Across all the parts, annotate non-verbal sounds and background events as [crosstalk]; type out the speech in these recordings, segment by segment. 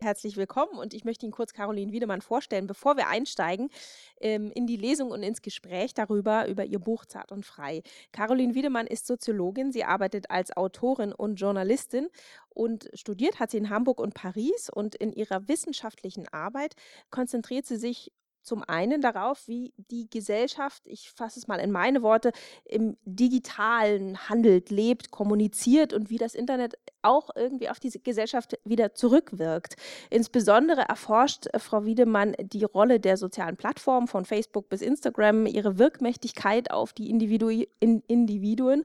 Herzlich willkommen und ich möchte Ihnen kurz Caroline Wiedemann vorstellen, bevor wir einsteigen ähm, in die Lesung und ins Gespräch darüber, über ihr Buch Zart und Frei. Caroline Wiedemann ist Soziologin, sie arbeitet als Autorin und Journalistin und studiert hat sie in Hamburg und Paris und in ihrer wissenschaftlichen Arbeit konzentriert sie sich zum einen darauf, wie die Gesellschaft, ich fasse es mal in meine Worte, im digitalen handelt, lebt, kommuniziert und wie das Internet auch irgendwie auf diese Gesellschaft wieder zurückwirkt. Insbesondere erforscht äh, Frau Wiedemann die Rolle der sozialen Plattformen von Facebook bis Instagram, ihre Wirkmächtigkeit auf die Individu in Individuen,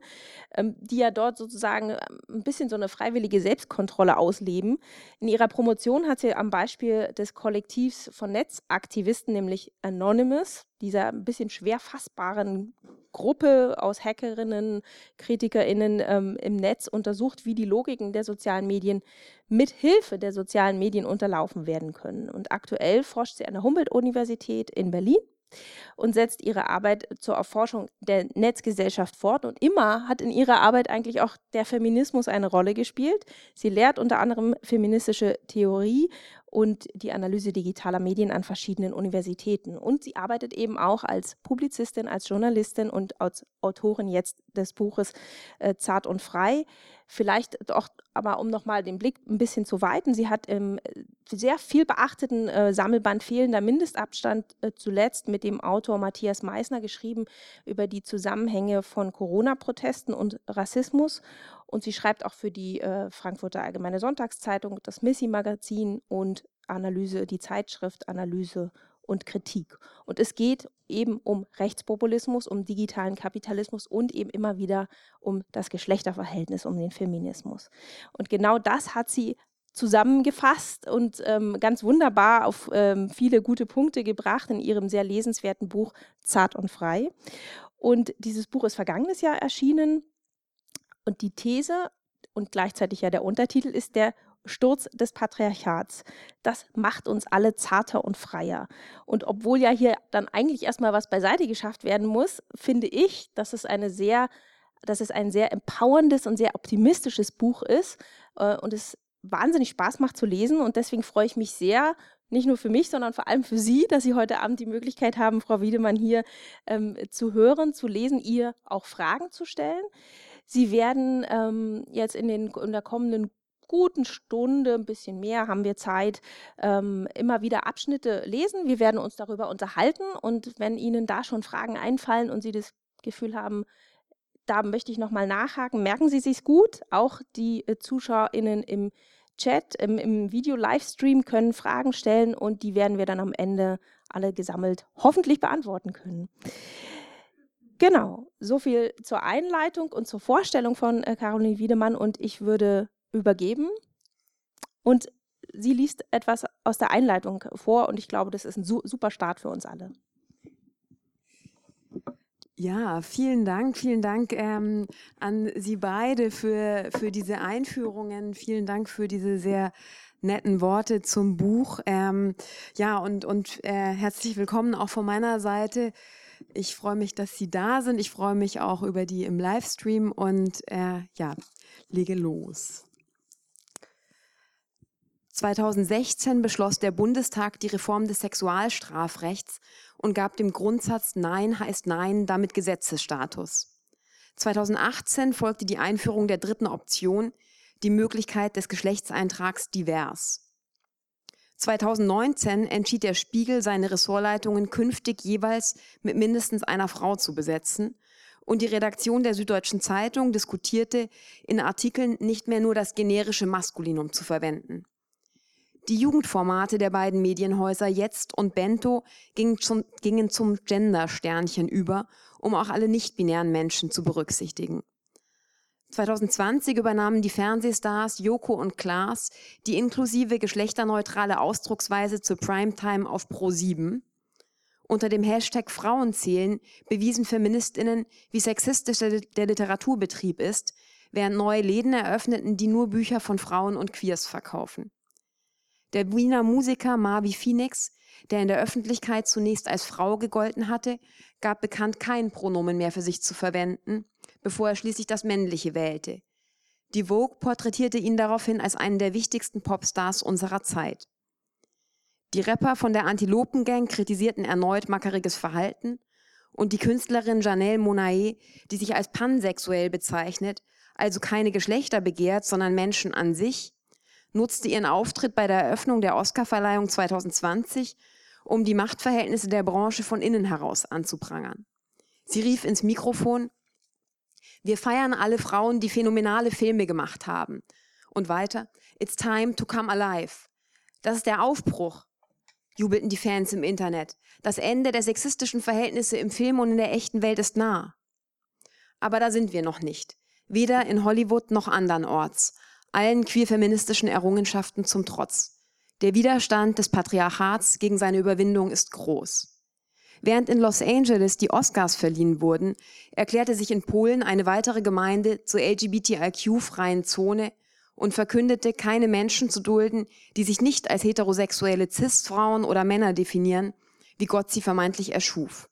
ähm, die ja dort sozusagen ähm, ein bisschen so eine freiwillige Selbstkontrolle ausleben. In ihrer Promotion hat sie am Beispiel des Kollektivs von Netzaktivisten, nämlich Anonymous, dieser ein bisschen schwer fassbaren Gruppe aus Hackerinnen, KritikerInnen ähm, im Netz untersucht, wie die Logiken der sozialen Medien mit Hilfe der sozialen Medien unterlaufen werden können. Und aktuell forscht sie an der Humboldt-Universität in Berlin und setzt ihre Arbeit zur Erforschung der Netzgesellschaft fort. Und immer hat in ihrer Arbeit eigentlich auch der Feminismus eine Rolle gespielt. Sie lehrt unter anderem feministische Theorie und die Analyse digitaler Medien an verschiedenen Universitäten. Und sie arbeitet eben auch als Publizistin, als Journalistin und als Autorin jetzt des Buches äh, Zart und Frei. Vielleicht doch, aber um nochmal den Blick ein bisschen zu weiten, sie hat im sehr viel beachteten äh, Sammelband Fehlender Mindestabstand äh, zuletzt mit dem Autor Matthias Meissner geschrieben über die Zusammenhänge von Corona-Protesten und Rassismus. Und sie schreibt auch für die äh, Frankfurter Allgemeine Sonntagszeitung, das Missy-Magazin und Analyse, die Zeitschrift Analyse und Kritik. Und es geht eben um Rechtspopulismus, um digitalen Kapitalismus und eben immer wieder um das Geschlechterverhältnis, um den Feminismus. Und genau das hat sie zusammengefasst und ähm, ganz wunderbar auf ähm, viele gute Punkte gebracht in ihrem sehr lesenswerten Buch Zart und Frei. Und dieses Buch ist vergangenes Jahr erschienen und die These und gleichzeitig ja der Untertitel ist der Sturz des Patriarchats. Das macht uns alle zarter und freier. Und obwohl ja hier dann eigentlich erstmal was beiseite geschafft werden muss, finde ich, dass es eine sehr, dass es ein sehr empowerndes und sehr optimistisches Buch ist äh, und es wahnsinnig Spaß macht zu lesen. Und deswegen freue ich mich sehr, nicht nur für mich, sondern vor allem für Sie, dass Sie heute Abend die Möglichkeit haben, Frau Wiedemann hier ähm, zu hören, zu lesen, ihr auch Fragen zu stellen. Sie werden ähm, jetzt in, den, in der kommenden guten Stunde, ein bisschen mehr, haben wir Zeit, ähm, immer wieder Abschnitte lesen. Wir werden uns darüber unterhalten und wenn Ihnen da schon Fragen einfallen und Sie das Gefühl haben, da möchte ich nochmal nachhaken, merken Sie sich gut. Auch die äh, ZuschauerInnen im Chat, im, im Video-Livestream können Fragen stellen und die werden wir dann am Ende alle gesammelt hoffentlich beantworten können. Genau, so viel zur Einleitung und zur Vorstellung von äh, Caroline Wiedemann und ich würde übergeben und sie liest etwas aus der Einleitung vor und ich glaube, das ist ein super Start für uns alle. Ja, vielen Dank, vielen Dank ähm, an Sie beide für, für diese Einführungen. Vielen Dank für diese sehr netten Worte zum Buch. Ähm, ja, und, und äh, herzlich willkommen auch von meiner Seite. Ich freue mich, dass Sie da sind. Ich freue mich auch über die im Livestream und äh, ja, lege los. 2016 beschloss der Bundestag die Reform des Sexualstrafrechts und gab dem Grundsatz Nein heißt Nein damit Gesetzesstatus. 2018 folgte die Einführung der dritten Option, die Möglichkeit des Geschlechtseintrags divers. 2019 entschied der Spiegel, seine Ressortleitungen künftig jeweils mit mindestens einer Frau zu besetzen und die Redaktion der Süddeutschen Zeitung diskutierte, in Artikeln nicht mehr nur das generische Maskulinum zu verwenden. Die Jugendformate der beiden Medienhäuser Jetzt und Bento gingen zum, gingen zum Gender-Sternchen über, um auch alle nicht-binären Menschen zu berücksichtigen. 2020 übernahmen die Fernsehstars Joko und Klaas die inklusive geschlechterneutrale Ausdrucksweise zur Primetime auf Pro7. Unter dem Hashtag Frauenzählen bewiesen Feministinnen, wie sexistisch der Literaturbetrieb ist, während neue Läden eröffneten, die nur Bücher von Frauen und Queers verkaufen. Der Wiener Musiker Marvi Phoenix, der in der Öffentlichkeit zunächst als Frau gegolten hatte, gab bekannt kein Pronomen mehr für sich zu verwenden, bevor er schließlich das männliche wählte. Die Vogue porträtierte ihn daraufhin als einen der wichtigsten Popstars unserer Zeit. Die Rapper von der Antilopen-Gang kritisierten erneut mackeriges Verhalten und die Künstlerin Janelle Monae, die sich als pansexuell bezeichnet, also keine Geschlechter begehrt, sondern Menschen an sich, nutzte ihren Auftritt bei der Eröffnung der Oscarverleihung 2020, um die Machtverhältnisse der Branche von innen heraus anzuprangern. Sie rief ins Mikrofon, wir feiern alle Frauen, die phänomenale Filme gemacht haben. Und weiter, it's time to come alive. Das ist der Aufbruch, jubelten die Fans im Internet. Das Ende der sexistischen Verhältnisse im Film und in der echten Welt ist nah. Aber da sind wir noch nicht. Weder in Hollywood noch andernorts. Allen queer-feministischen Errungenschaften zum Trotz. Der Widerstand des Patriarchats gegen seine Überwindung ist groß. Während in Los Angeles die Oscars verliehen wurden, erklärte sich in Polen eine weitere Gemeinde zur LGBTIQ-freien Zone und verkündete, keine Menschen zu dulden, die sich nicht als heterosexuelle Cis-Frauen oder Männer definieren, wie Gott sie vermeintlich erschuf.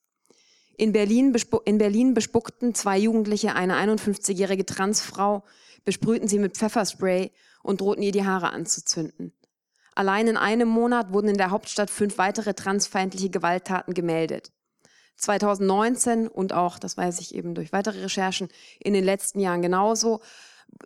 In Berlin, in Berlin bespuckten zwei Jugendliche eine 51-jährige Transfrau, besprühten sie mit Pfefferspray und drohten ihr die Haare anzuzünden. Allein in einem Monat wurden in der Hauptstadt fünf weitere transfeindliche Gewalttaten gemeldet. 2019 und auch, das weiß ich eben durch weitere Recherchen, in den letzten Jahren genauso,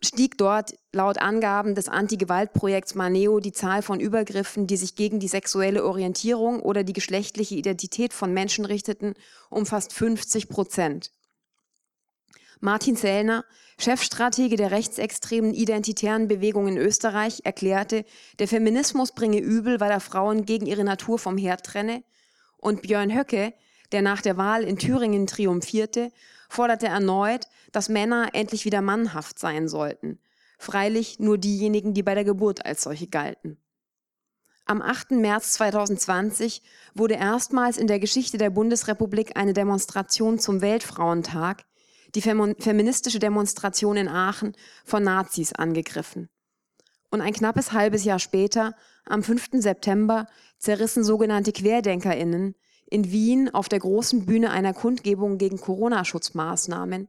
stieg dort laut Angaben des Anti-Gewalt-Projekts Maneo die Zahl von Übergriffen, die sich gegen die sexuelle Orientierung oder die geschlechtliche Identität von Menschen richteten, um fast 50 Prozent. Martin Zellner, Chefstratege der rechtsextremen identitären Bewegung in Österreich, erklärte, der Feminismus bringe Übel, weil er Frauen gegen ihre Natur vom Herd trenne. Und Björn Höcke, der nach der Wahl in Thüringen triumphierte, forderte erneut, dass Männer endlich wieder mannhaft sein sollten. Freilich nur diejenigen, die bei der Geburt als solche galten. Am 8. März 2020 wurde erstmals in der Geschichte der Bundesrepublik eine Demonstration zum Weltfrauentag, die feministische Demonstration in Aachen, von Nazis angegriffen. Und ein knappes halbes Jahr später, am 5. September, zerrissen sogenannte Querdenkerinnen in Wien auf der großen Bühne einer Kundgebung gegen Corona-Schutzmaßnahmen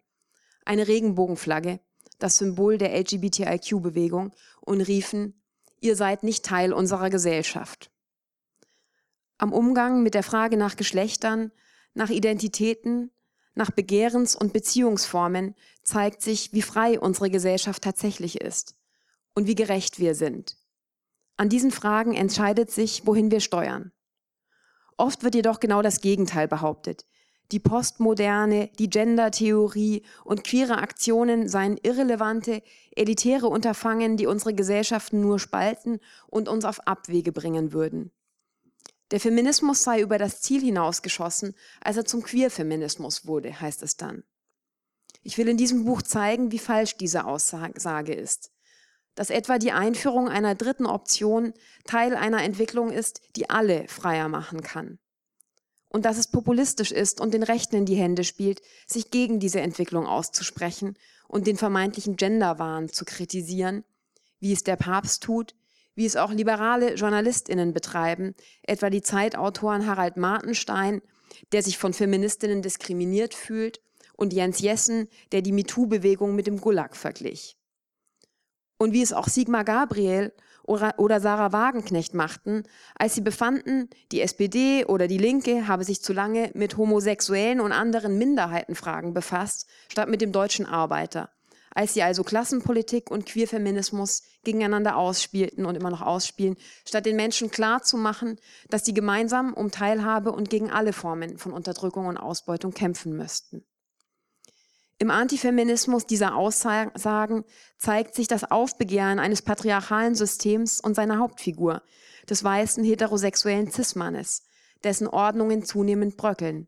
eine Regenbogenflagge, das Symbol der LGBTIQ-Bewegung, und riefen, ihr seid nicht Teil unserer Gesellschaft. Am Umgang mit der Frage nach Geschlechtern, nach Identitäten, nach Begehrens- und Beziehungsformen zeigt sich, wie frei unsere Gesellschaft tatsächlich ist und wie gerecht wir sind. An diesen Fragen entscheidet sich, wohin wir steuern. Oft wird jedoch genau das Gegenteil behauptet. Die Postmoderne, die Gender-Theorie und queere Aktionen seien irrelevante, elitäre Unterfangen, die unsere Gesellschaften nur spalten und uns auf Abwege bringen würden. Der Feminismus sei über das Ziel hinausgeschossen, als er zum Queer-Feminismus wurde, heißt es dann. Ich will in diesem Buch zeigen, wie falsch diese Aussage ist dass etwa die Einführung einer dritten Option Teil einer Entwicklung ist, die alle freier machen kann. Und dass es populistisch ist und den Rechten in die Hände spielt, sich gegen diese Entwicklung auszusprechen und den vermeintlichen Genderwahn zu kritisieren, wie es der Papst tut, wie es auch liberale Journalistinnen betreiben, etwa die Zeitautoren Harald Martenstein, der sich von Feministinnen diskriminiert fühlt, und Jens Jessen, der die MeToo-Bewegung mit dem Gulag verglich. Und wie es auch Sigmar Gabriel oder Sarah Wagenknecht machten, als sie befanden, die SPD oder die Linke habe sich zu lange mit homosexuellen und anderen Minderheitenfragen befasst, statt mit dem deutschen Arbeiter. Als sie also Klassenpolitik und Queerfeminismus gegeneinander ausspielten und immer noch ausspielen, statt den Menschen klarzumachen, dass sie gemeinsam um Teilhabe und gegen alle Formen von Unterdrückung und Ausbeutung kämpfen müssten. Im Antifeminismus dieser Aussagen zeigt sich das Aufbegehren eines patriarchalen Systems und seiner Hauptfigur, des weißen heterosexuellen Cis-Mannes, dessen Ordnungen zunehmend bröckeln.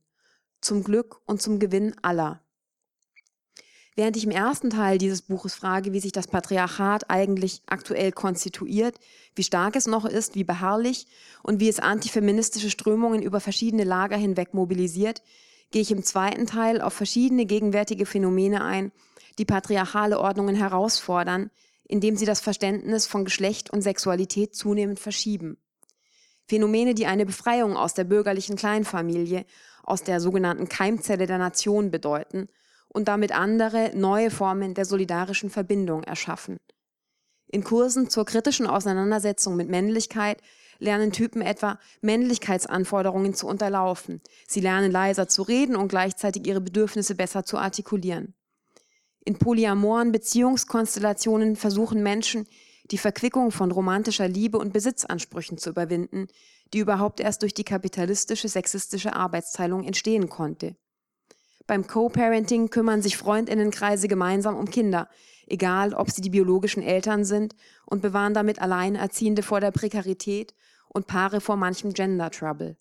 Zum Glück und zum Gewinn aller. Während ich im ersten Teil dieses Buches frage, wie sich das Patriarchat eigentlich aktuell konstituiert, wie stark es noch ist, wie beharrlich und wie es antifeministische Strömungen über verschiedene Lager hinweg mobilisiert, gehe ich im zweiten Teil auf verschiedene gegenwärtige Phänomene ein, die patriarchale Ordnungen herausfordern, indem sie das Verständnis von Geschlecht und Sexualität zunehmend verschieben. Phänomene, die eine Befreiung aus der bürgerlichen Kleinfamilie, aus der sogenannten Keimzelle der Nation bedeuten und damit andere neue Formen der solidarischen Verbindung erschaffen. In Kursen zur kritischen Auseinandersetzung mit Männlichkeit lernen Typen etwa Männlichkeitsanforderungen zu unterlaufen. Sie lernen leiser zu reden und gleichzeitig ihre Bedürfnisse besser zu artikulieren. In polyamoren Beziehungskonstellationen versuchen Menschen, die Verquickung von romantischer Liebe und Besitzansprüchen zu überwinden, die überhaupt erst durch die kapitalistische, sexistische Arbeitsteilung entstehen konnte. Beim Co-Parenting kümmern sich Freundinnenkreise gemeinsam um Kinder, egal ob sie die biologischen Eltern sind, und bewahren damit Alleinerziehende vor der Prekarität und Paare vor manchem Gender Trouble.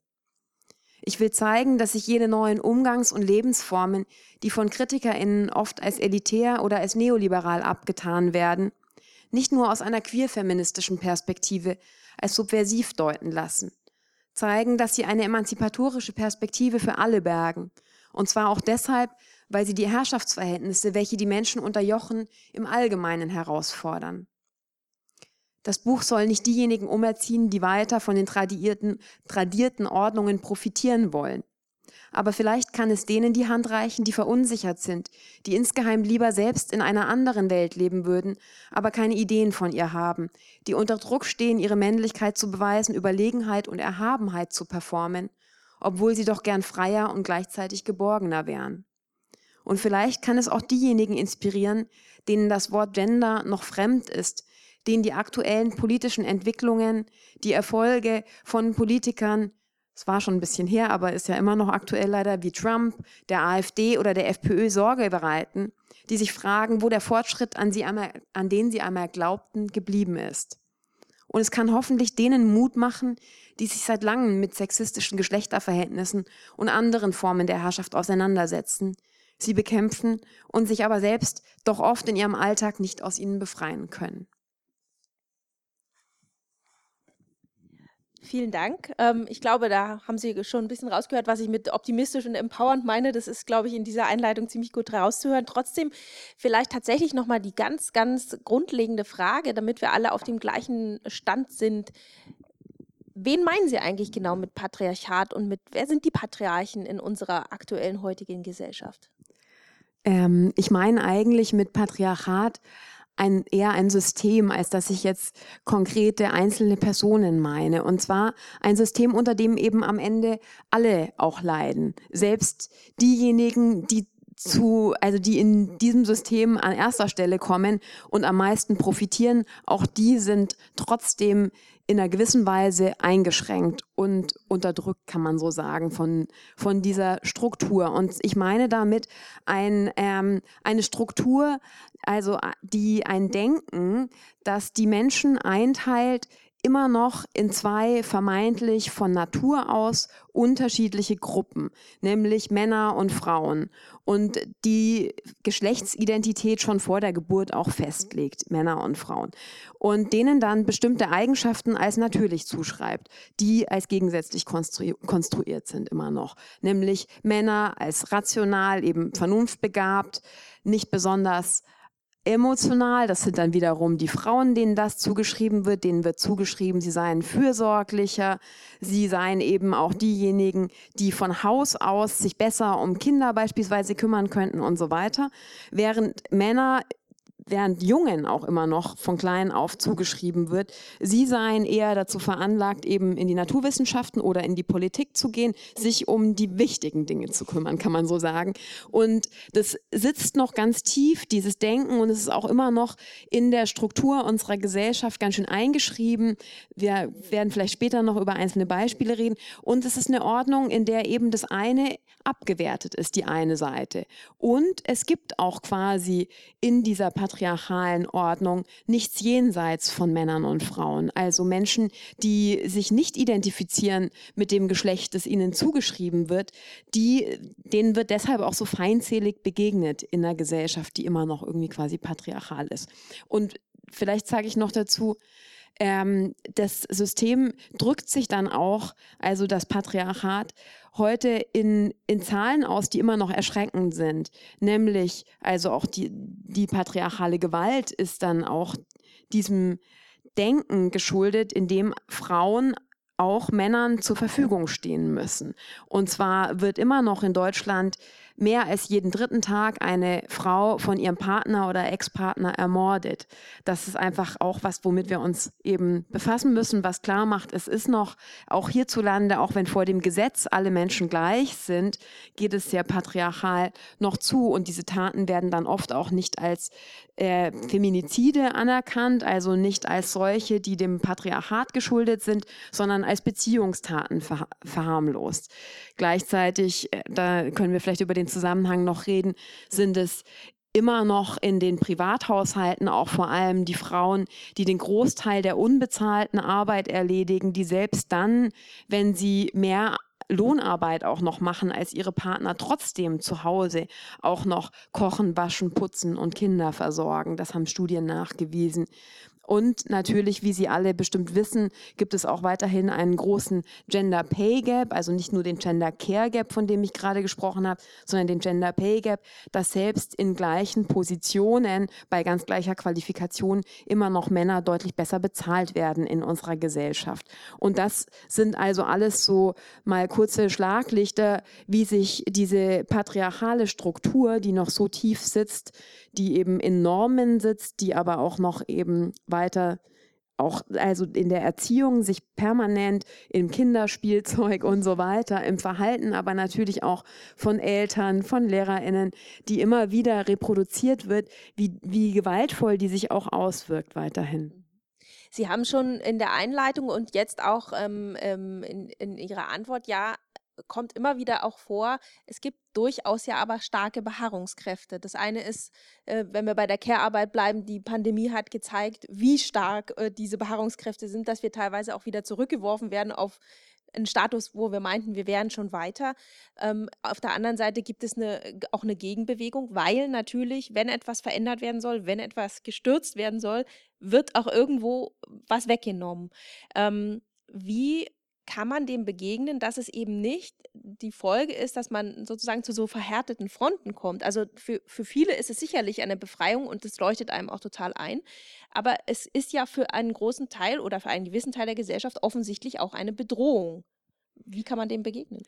Ich will zeigen, dass sich jene neuen Umgangs- und Lebensformen, die von KritikerInnen oft als elitär oder als neoliberal abgetan werden, nicht nur aus einer queerfeministischen Perspektive als subversiv deuten lassen. Zeigen, dass sie eine emanzipatorische Perspektive für alle bergen. Und zwar auch deshalb, weil sie die Herrschaftsverhältnisse, welche die Menschen unterjochen, im Allgemeinen herausfordern. Das Buch soll nicht diejenigen umerziehen, die weiter von den tradierten, tradierten Ordnungen profitieren wollen. Aber vielleicht kann es denen die Hand reichen, die verunsichert sind, die insgeheim lieber selbst in einer anderen Welt leben würden, aber keine Ideen von ihr haben, die unter Druck stehen, ihre Männlichkeit zu beweisen, Überlegenheit und Erhabenheit zu performen, obwohl sie doch gern freier und gleichzeitig geborgener wären. Und vielleicht kann es auch diejenigen inspirieren, denen das Wort Gender noch fremd ist, denen die aktuellen politischen Entwicklungen, die Erfolge von Politikern, es war schon ein bisschen her, aber ist ja immer noch aktuell leider, wie Trump, der AfD oder der FPÖ Sorge bereiten, die sich fragen, wo der Fortschritt, an, sie einmal, an den sie einmal glaubten, geblieben ist. Und es kann hoffentlich denen Mut machen, die sich seit langem mit sexistischen Geschlechterverhältnissen und anderen Formen der Herrschaft auseinandersetzen, sie bekämpfen und sich aber selbst doch oft in ihrem Alltag nicht aus ihnen befreien können. Vielen Dank. Ähm, ich glaube, da haben Sie schon ein bisschen rausgehört, was ich mit optimistisch und empowernd meine. Das ist, glaube ich, in dieser Einleitung ziemlich gut rauszuhören. Trotzdem vielleicht tatsächlich nochmal die ganz, ganz grundlegende Frage, damit wir alle auf dem gleichen Stand sind. Wen meinen Sie eigentlich genau mit Patriarchat und mit wer sind die Patriarchen in unserer aktuellen heutigen Gesellschaft? Ähm, ich meine eigentlich mit Patriarchat ein, eher ein System, als dass ich jetzt konkrete einzelne Personen meine. Und zwar ein System, unter dem eben am Ende alle auch leiden. Selbst diejenigen, die zu, also die in diesem System an erster Stelle kommen und am meisten profitieren, auch die sind trotzdem in einer gewissen Weise eingeschränkt und unterdrückt, kann man so sagen, von, von dieser Struktur. Und ich meine damit ein, ähm, eine Struktur, also die ein Denken, das die Menschen einteilt immer noch in zwei vermeintlich von Natur aus unterschiedliche Gruppen, nämlich Männer und Frauen und die Geschlechtsidentität schon vor der Geburt auch festlegt, Männer und Frauen, und denen dann bestimmte Eigenschaften als natürlich zuschreibt, die als gegensätzlich konstru konstruiert sind immer noch, nämlich Männer als rational, eben vernunftbegabt, nicht besonders emotional. Das sind dann wiederum die Frauen, denen das zugeschrieben wird. Denen wird zugeschrieben, sie seien fürsorglicher. Sie seien eben auch diejenigen, die von Haus aus sich besser um Kinder beispielsweise kümmern könnten und so weiter. Während Männer während Jungen auch immer noch von klein auf zugeschrieben wird, sie seien eher dazu veranlagt, eben in die Naturwissenschaften oder in die Politik zu gehen, sich um die wichtigen Dinge zu kümmern, kann man so sagen. Und das sitzt noch ganz tief, dieses Denken, und es ist auch immer noch in der Struktur unserer Gesellschaft ganz schön eingeschrieben. Wir werden vielleicht später noch über einzelne Beispiele reden. Und es ist eine Ordnung, in der eben das eine abgewertet ist, die eine Seite. Und es gibt auch quasi in dieser patriarchalen Ordnung nichts jenseits von Männern und Frauen. Also Menschen, die sich nicht identifizieren mit dem Geschlecht, das ihnen zugeschrieben wird, die, denen wird deshalb auch so feindselig begegnet in einer Gesellschaft, die immer noch irgendwie quasi patriarchal ist. Und vielleicht sage ich noch dazu, ähm, das System drückt sich dann auch, also das Patriarchat, heute in, in Zahlen aus, die immer noch erschreckend sind. Nämlich, also auch die, die patriarchale Gewalt ist dann auch diesem Denken geschuldet, in dem Frauen auch Männern zur Verfügung stehen müssen. Und zwar wird immer noch in Deutschland mehr als jeden dritten Tag eine Frau von ihrem Partner oder Ex-Partner ermordet. Das ist einfach auch was, womit wir uns eben befassen müssen, was klar macht, es ist noch auch hierzulande, auch wenn vor dem Gesetz alle Menschen gleich sind, geht es sehr patriarchal noch zu und diese Taten werden dann oft auch nicht als äh, Feminizide anerkannt, also nicht als solche, die dem Patriarchat geschuldet sind, sondern als Beziehungstaten ver verharmlost. Gleichzeitig, äh, da können wir vielleicht über den Zusammenhang noch reden, sind es immer noch in den Privathaushalten auch vor allem die Frauen, die den Großteil der unbezahlten Arbeit erledigen, die selbst dann, wenn sie mehr Lohnarbeit auch noch machen als ihre Partner, trotzdem zu Hause auch noch kochen, waschen, putzen und Kinder versorgen. Das haben Studien nachgewiesen. Und natürlich, wie Sie alle bestimmt wissen, gibt es auch weiterhin einen großen Gender Pay Gap, also nicht nur den Gender Care Gap, von dem ich gerade gesprochen habe, sondern den Gender Pay Gap, dass selbst in gleichen Positionen bei ganz gleicher Qualifikation immer noch Männer deutlich besser bezahlt werden in unserer Gesellschaft. Und das sind also alles so mal kurze Schlaglichter, wie sich diese patriarchale Struktur, die noch so tief sitzt, die eben in Normen sitzt, die aber auch noch eben weiter auch also in der Erziehung sich permanent im Kinderspielzeug und so weiter, im Verhalten, aber natürlich auch von Eltern, von Lehrerinnen, die immer wieder reproduziert wird, wie, wie gewaltvoll die sich auch auswirkt weiterhin. Sie haben schon in der Einleitung und jetzt auch ähm, ähm in, in Ihrer Antwort ja kommt immer wieder auch vor, es gibt durchaus ja aber starke Beharrungskräfte. Das eine ist, äh, wenn wir bei der Care-Arbeit bleiben, die Pandemie hat gezeigt, wie stark äh, diese Beharrungskräfte sind, dass wir teilweise auch wieder zurückgeworfen werden auf einen Status, wo wir meinten, wir wären schon weiter. Ähm, auf der anderen Seite gibt es eine, auch eine Gegenbewegung, weil natürlich, wenn etwas verändert werden soll, wenn etwas gestürzt werden soll, wird auch irgendwo was weggenommen. Ähm, wie kann man dem begegnen, dass es eben nicht die Folge ist, dass man sozusagen zu so verhärteten Fronten kommt. Also für, für viele ist es sicherlich eine Befreiung und es leuchtet einem auch total ein. Aber es ist ja für einen großen Teil oder für einen gewissen Teil der Gesellschaft offensichtlich auch eine Bedrohung. Wie kann man dem begegnen?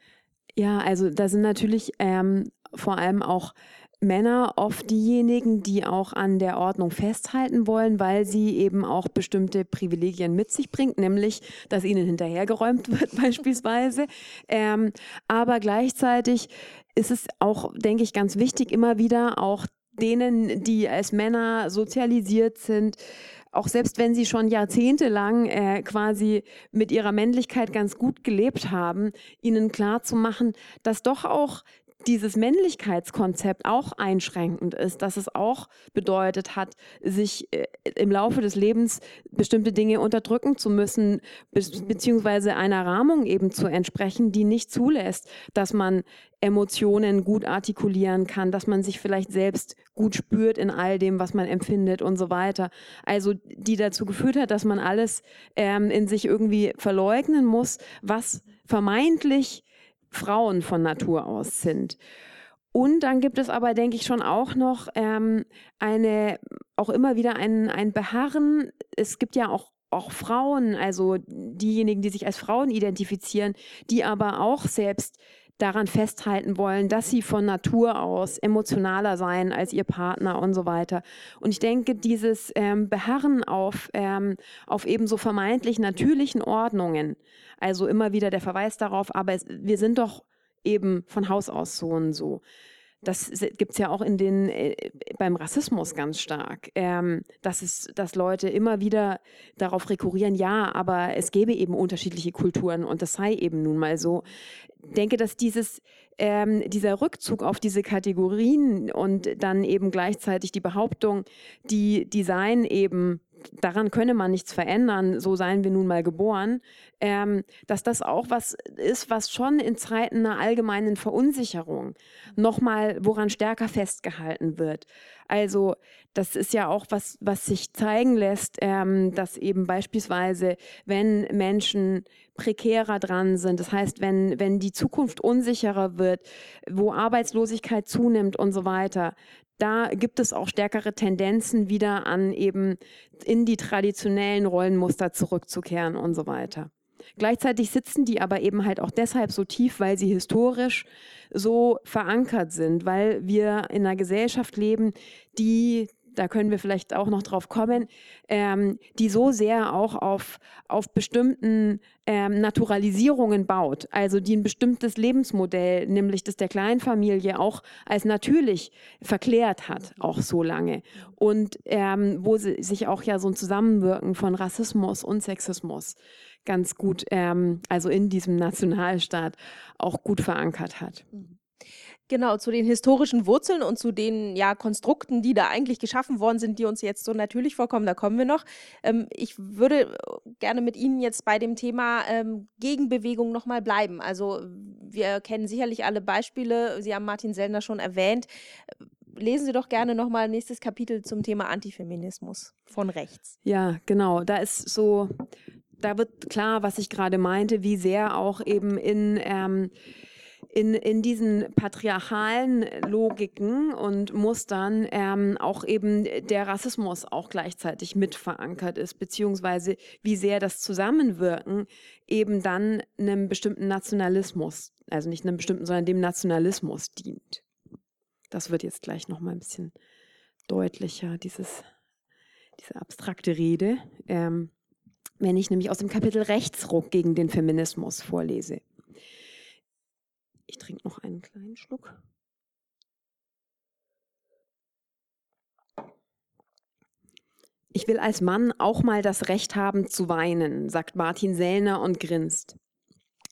Ja, also da sind natürlich ähm, vor allem auch Männer oft diejenigen, die auch an der Ordnung festhalten wollen, weil sie eben auch bestimmte Privilegien mit sich bringt, nämlich, dass ihnen hinterhergeräumt [laughs] wird beispielsweise. Ähm, aber gleichzeitig ist es auch, denke ich, ganz wichtig, immer wieder auch denen, die als Männer sozialisiert sind, auch selbst wenn sie schon jahrzehntelang äh, quasi mit ihrer Männlichkeit ganz gut gelebt haben, ihnen klar zu machen, dass doch auch dieses Männlichkeitskonzept auch einschränkend ist, dass es auch bedeutet hat, sich äh, im Laufe des Lebens bestimmte Dinge unterdrücken zu müssen, beziehungsweise einer Rahmung eben zu entsprechen, die nicht zulässt, dass man Emotionen gut artikulieren kann, dass man sich vielleicht selbst gut spürt in all dem, was man empfindet und so weiter. Also die dazu geführt hat, dass man alles ähm, in sich irgendwie verleugnen muss, was vermeintlich Frauen von Natur aus sind. Und dann gibt es aber, denke ich, schon auch noch ähm, eine, auch immer wieder ein, ein Beharren. Es gibt ja auch auch Frauen, also diejenigen, die sich als Frauen identifizieren, die aber auch selbst daran festhalten wollen, dass sie von Natur aus emotionaler seien als ihr Partner und so weiter. Und ich denke, dieses ähm, Beharren auf, ähm, auf eben so vermeintlich natürlichen Ordnungen, also immer wieder der Verweis darauf, aber es, wir sind doch eben von Haus aus so und so. Das gibt es ja auch in den, äh, beim Rassismus ganz stark, ähm, dass, es, dass Leute immer wieder darauf rekurrieren, ja, aber es gäbe eben unterschiedliche Kulturen und das sei eben nun mal so. Ich denke, dass dieses, ähm, dieser Rückzug auf diese Kategorien und dann eben gleichzeitig die Behauptung, die, die seien eben daran könne man nichts verändern, so seien wir nun mal geboren, ähm, dass das auch was ist, was schon in Zeiten einer allgemeinen Verunsicherung nochmal woran stärker festgehalten wird. Also das ist ja auch was, was sich zeigen lässt, ähm, dass eben beispielsweise, wenn Menschen prekärer dran sind, das heißt, wenn, wenn die Zukunft unsicherer wird, wo Arbeitslosigkeit zunimmt und so weiter, da gibt es auch stärkere Tendenzen wieder an eben in die traditionellen Rollenmuster zurückzukehren und so weiter. Gleichzeitig sitzen die aber eben halt auch deshalb so tief, weil sie historisch so verankert sind, weil wir in einer Gesellschaft leben, die da können wir vielleicht auch noch drauf kommen, ähm, die so sehr auch auf, auf bestimmten ähm, Naturalisierungen baut, also die ein bestimmtes Lebensmodell, nämlich das der Kleinfamilie, auch als natürlich verklärt hat, auch so lange. Und ähm, wo sie, sich auch ja so ein Zusammenwirken von Rassismus und Sexismus ganz gut, ähm, also in diesem Nationalstaat auch gut verankert hat. Mhm. Genau, zu den historischen Wurzeln und zu den ja, Konstrukten, die da eigentlich geschaffen worden sind, die uns jetzt so natürlich vorkommen, da kommen wir noch. Ähm, ich würde äh, gerne mit Ihnen jetzt bei dem Thema ähm, Gegenbewegung nochmal bleiben. Also wir kennen sicherlich alle Beispiele, Sie haben Martin Sellner schon erwähnt. Lesen Sie doch gerne nochmal nächstes Kapitel zum Thema Antifeminismus von rechts. Ja, genau. Da ist so, da wird klar, was ich gerade meinte, wie sehr auch eben in ähm, in, in diesen patriarchalen Logiken und Mustern ähm, auch eben der Rassismus auch gleichzeitig mit verankert ist, beziehungsweise wie sehr das Zusammenwirken eben dann einem bestimmten Nationalismus, also nicht einem bestimmten, sondern dem Nationalismus dient. Das wird jetzt gleich noch mal ein bisschen deutlicher, dieses, diese abstrakte Rede, ähm, wenn ich nämlich aus dem Kapitel Rechtsruck gegen den Feminismus vorlese. Ich trinke noch einen kleinen Schluck. Ich will als Mann auch mal das Recht haben zu weinen, sagt Martin Sellner und grinst.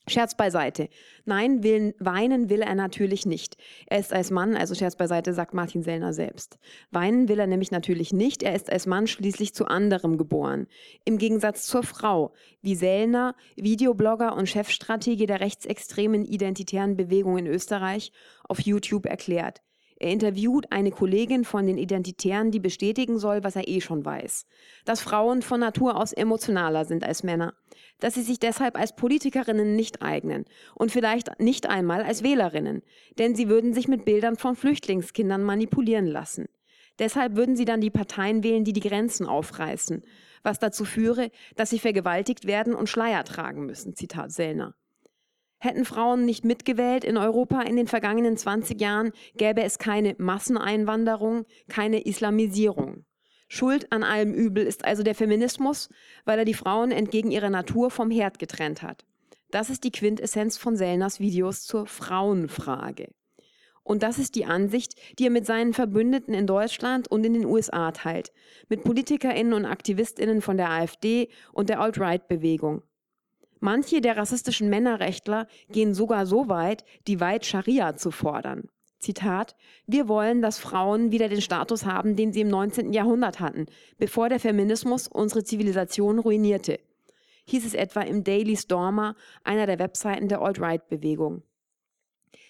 Scherz beiseite. Nein, will, weinen will er natürlich nicht. Er ist als Mann, also Scherz beiseite, sagt Martin Sellner selbst. Weinen will er nämlich natürlich nicht. Er ist als Mann schließlich zu anderem geboren. Im Gegensatz zur Frau, wie Sellner, Videoblogger und Chefstratege der rechtsextremen identitären Bewegung in Österreich, auf YouTube erklärt. Er interviewt eine Kollegin von den Identitären, die bestätigen soll, was er eh schon weiß. Dass Frauen von Natur aus emotionaler sind als Männer dass sie sich deshalb als Politikerinnen nicht eignen und vielleicht nicht einmal als Wählerinnen, denn sie würden sich mit Bildern von Flüchtlingskindern manipulieren lassen. Deshalb würden sie dann die Parteien wählen, die die Grenzen aufreißen, was dazu führe, dass sie vergewaltigt werden und Schleier tragen müssen. Zitat Sellner. Hätten Frauen nicht mitgewählt in Europa in den vergangenen 20 Jahren, gäbe es keine Masseneinwanderung, keine Islamisierung. Schuld an allem Übel ist also der Feminismus, weil er die Frauen entgegen ihrer Natur vom Herd getrennt hat. Das ist die Quintessenz von Sellners Videos zur Frauenfrage. Und das ist die Ansicht, die er mit seinen Verbündeten in Deutschland und in den USA teilt, mit Politikerinnen und Aktivistinnen von der AfD und der Alt-Right-Bewegung. Manche der rassistischen Männerrechtler gehen sogar so weit, die Weit Scharia zu fordern. Zitat, wir wollen, dass Frauen wieder den Status haben, den sie im 19. Jahrhundert hatten, bevor der Feminismus unsere Zivilisation ruinierte, hieß es etwa im Daily Stormer, einer der Webseiten der Alt-Right-Bewegung.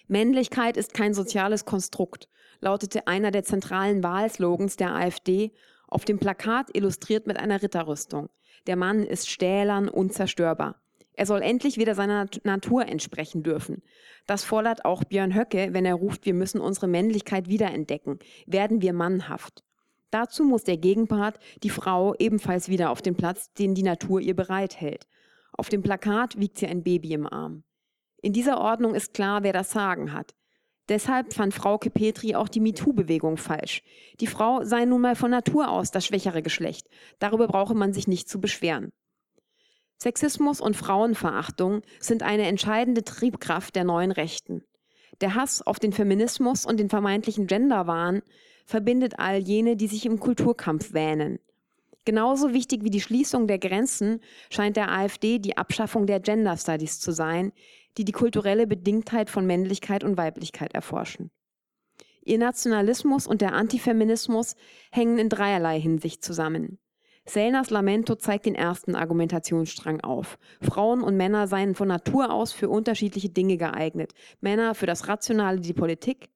Männlichkeit ist kein soziales Konstrukt, lautete einer der zentralen Wahlslogans der AfD, auf dem Plakat illustriert mit einer Ritterrüstung. Der Mann ist stählern, unzerstörbar. Er soll endlich wieder seiner Natur entsprechen dürfen. Das fordert auch Björn Höcke, wenn er ruft, wir müssen unsere Männlichkeit wiederentdecken. Werden wir mannhaft. Dazu muss der Gegenpart, die Frau, ebenfalls wieder auf den Platz, den die Natur ihr bereithält. Auf dem Plakat wiegt sie ein Baby im Arm. In dieser Ordnung ist klar, wer das Sagen hat. Deshalb fand Frauke Petri auch die MeToo-Bewegung falsch. Die Frau sei nun mal von Natur aus das schwächere Geschlecht. Darüber brauche man sich nicht zu beschweren. Sexismus und Frauenverachtung sind eine entscheidende Triebkraft der neuen Rechten. Der Hass auf den Feminismus und den vermeintlichen Genderwahn verbindet all jene, die sich im Kulturkampf wähnen. Genauso wichtig wie die Schließung der Grenzen scheint der AfD die Abschaffung der Gender Studies zu sein, die die kulturelle Bedingtheit von Männlichkeit und Weiblichkeit erforschen. Ihr Nationalismus und der Antifeminismus hängen in dreierlei Hinsicht zusammen. Sellners Lamento zeigt den ersten Argumentationsstrang auf. Frauen und Männer seien von Natur aus für unterschiedliche Dinge geeignet. Männer für das Rationale, die Politik.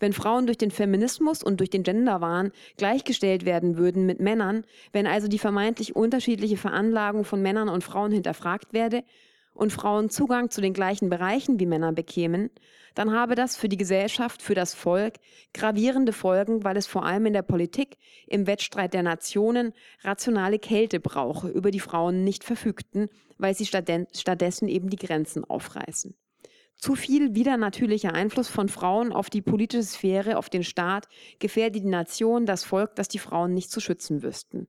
Wenn Frauen durch den Feminismus und durch den Genderwahn gleichgestellt werden würden mit Männern, wenn also die vermeintlich unterschiedliche Veranlagung von Männern und Frauen hinterfragt werde, und Frauen Zugang zu den gleichen Bereichen wie Männer bekämen, dann habe das für die Gesellschaft, für das Volk gravierende Folgen, weil es vor allem in der Politik, im Wettstreit der Nationen rationale Kälte brauche, über die Frauen nicht verfügten, weil sie stattdessen eben die Grenzen aufreißen. Zu viel widernatürlicher Einfluss von Frauen auf die politische Sphäre, auf den Staat, gefährde die Nation, das Volk, das die Frauen nicht zu schützen wüssten.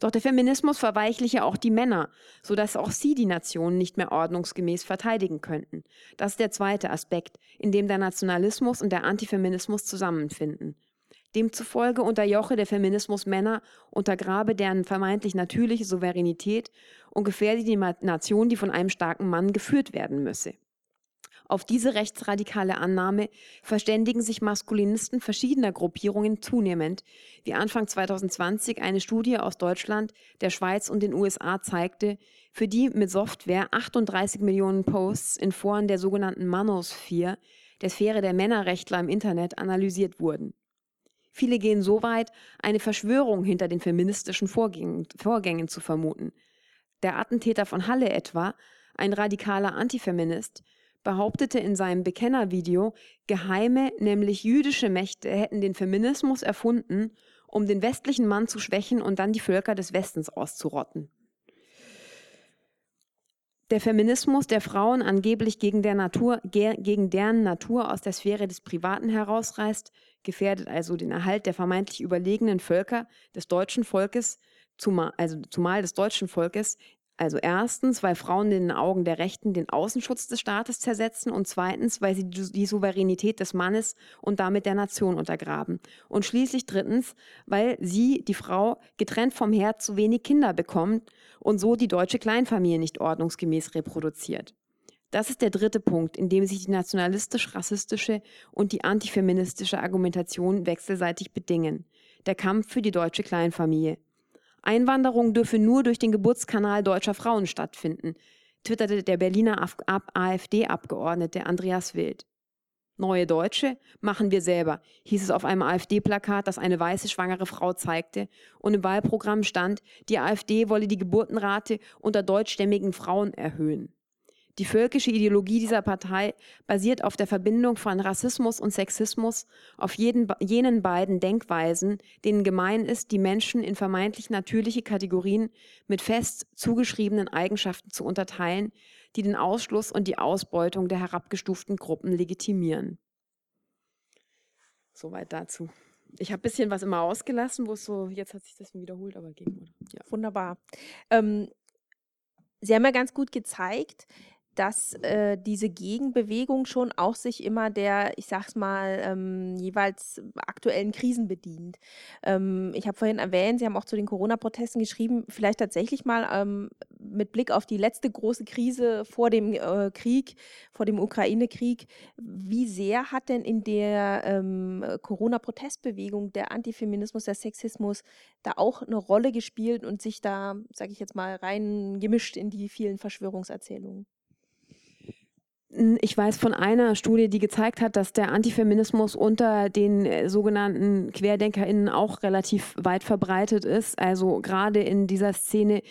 Doch der Feminismus verweichliche auch die Männer, sodass auch sie die Nation nicht mehr ordnungsgemäß verteidigen könnten. Das ist der zweite Aspekt, in dem der Nationalismus und der Antifeminismus zusammenfinden. Demzufolge unterjoche der Feminismus Männer, untergrabe deren vermeintlich natürliche Souveränität und gefährde die Nation, die von einem starken Mann geführt werden müsse. Auf diese rechtsradikale Annahme verständigen sich Maskulinisten verschiedener Gruppierungen zunehmend, wie Anfang 2020 eine Studie aus Deutschland, der Schweiz und den USA zeigte, für die mit Software 38 Millionen Posts in Foren der sogenannten Manosphere, der Sphäre der Männerrechtler im Internet, analysiert wurden. Viele gehen so weit, eine Verschwörung hinter den feministischen Vorgängen, Vorgängen zu vermuten. Der Attentäter von Halle etwa, ein radikaler Antifeminist, behauptete in seinem Bekennervideo, geheime, nämlich jüdische Mächte hätten den Feminismus erfunden, um den westlichen Mann zu schwächen und dann die Völker des Westens auszurotten. Der Feminismus der Frauen angeblich gegen, der Natur, gegen deren Natur aus der Sphäre des Privaten herausreißt, gefährdet also den Erhalt der vermeintlich überlegenen Völker des deutschen Volkes, zumal, also zumal des deutschen Volkes, also erstens, weil Frauen in den Augen der Rechten den Außenschutz des Staates zersetzen und zweitens, weil sie die Souveränität des Mannes und damit der Nation untergraben. Und schließlich drittens, weil sie, die Frau, getrennt vom Herd zu wenig Kinder bekommt und so die deutsche Kleinfamilie nicht ordnungsgemäß reproduziert. Das ist der dritte Punkt, in dem sich die nationalistisch-rassistische und die antifeministische Argumentation wechselseitig bedingen. Der Kampf für die deutsche Kleinfamilie. Einwanderung dürfe nur durch den Geburtskanal deutscher Frauen stattfinden, twitterte der Berliner AfD-Abgeordnete Andreas Wild. Neue Deutsche machen wir selber, hieß es auf einem AfD-Plakat, das eine weiße schwangere Frau zeigte, und im Wahlprogramm stand, die AfD wolle die Geburtenrate unter deutschstämmigen Frauen erhöhen. Die völkische Ideologie dieser Partei basiert auf der Verbindung von Rassismus und Sexismus, auf jeden, jenen beiden Denkweisen, denen gemein ist, die Menschen in vermeintlich natürliche Kategorien mit fest zugeschriebenen Eigenschaften zu unterteilen, die den Ausschluss und die Ausbeutung der herabgestuften Gruppen legitimieren. Soweit dazu. Ich habe ein bisschen was immer ausgelassen, wo es so, jetzt hat sich das wiederholt, aber ging. Ja. Wunderbar. Ähm, Sie haben ja ganz gut gezeigt, dass äh, diese Gegenbewegung schon auch sich immer der, ich sag's mal, ähm, jeweils aktuellen Krisen bedient. Ähm, ich habe vorhin erwähnt, Sie haben auch zu den Corona-Protesten geschrieben, vielleicht tatsächlich mal ähm, mit Blick auf die letzte große Krise vor dem äh, Krieg, vor dem Ukraine-Krieg, wie sehr hat denn in der ähm, Corona-Protestbewegung der Antifeminismus, der Sexismus da auch eine Rolle gespielt und sich da, sage ich jetzt mal, rein gemischt in die vielen Verschwörungserzählungen? Ich weiß von einer Studie, die gezeigt hat, dass der Antifeminismus unter den äh, sogenannten QuerdenkerInnen auch relativ weit verbreitet ist. Also gerade in dieser Szene,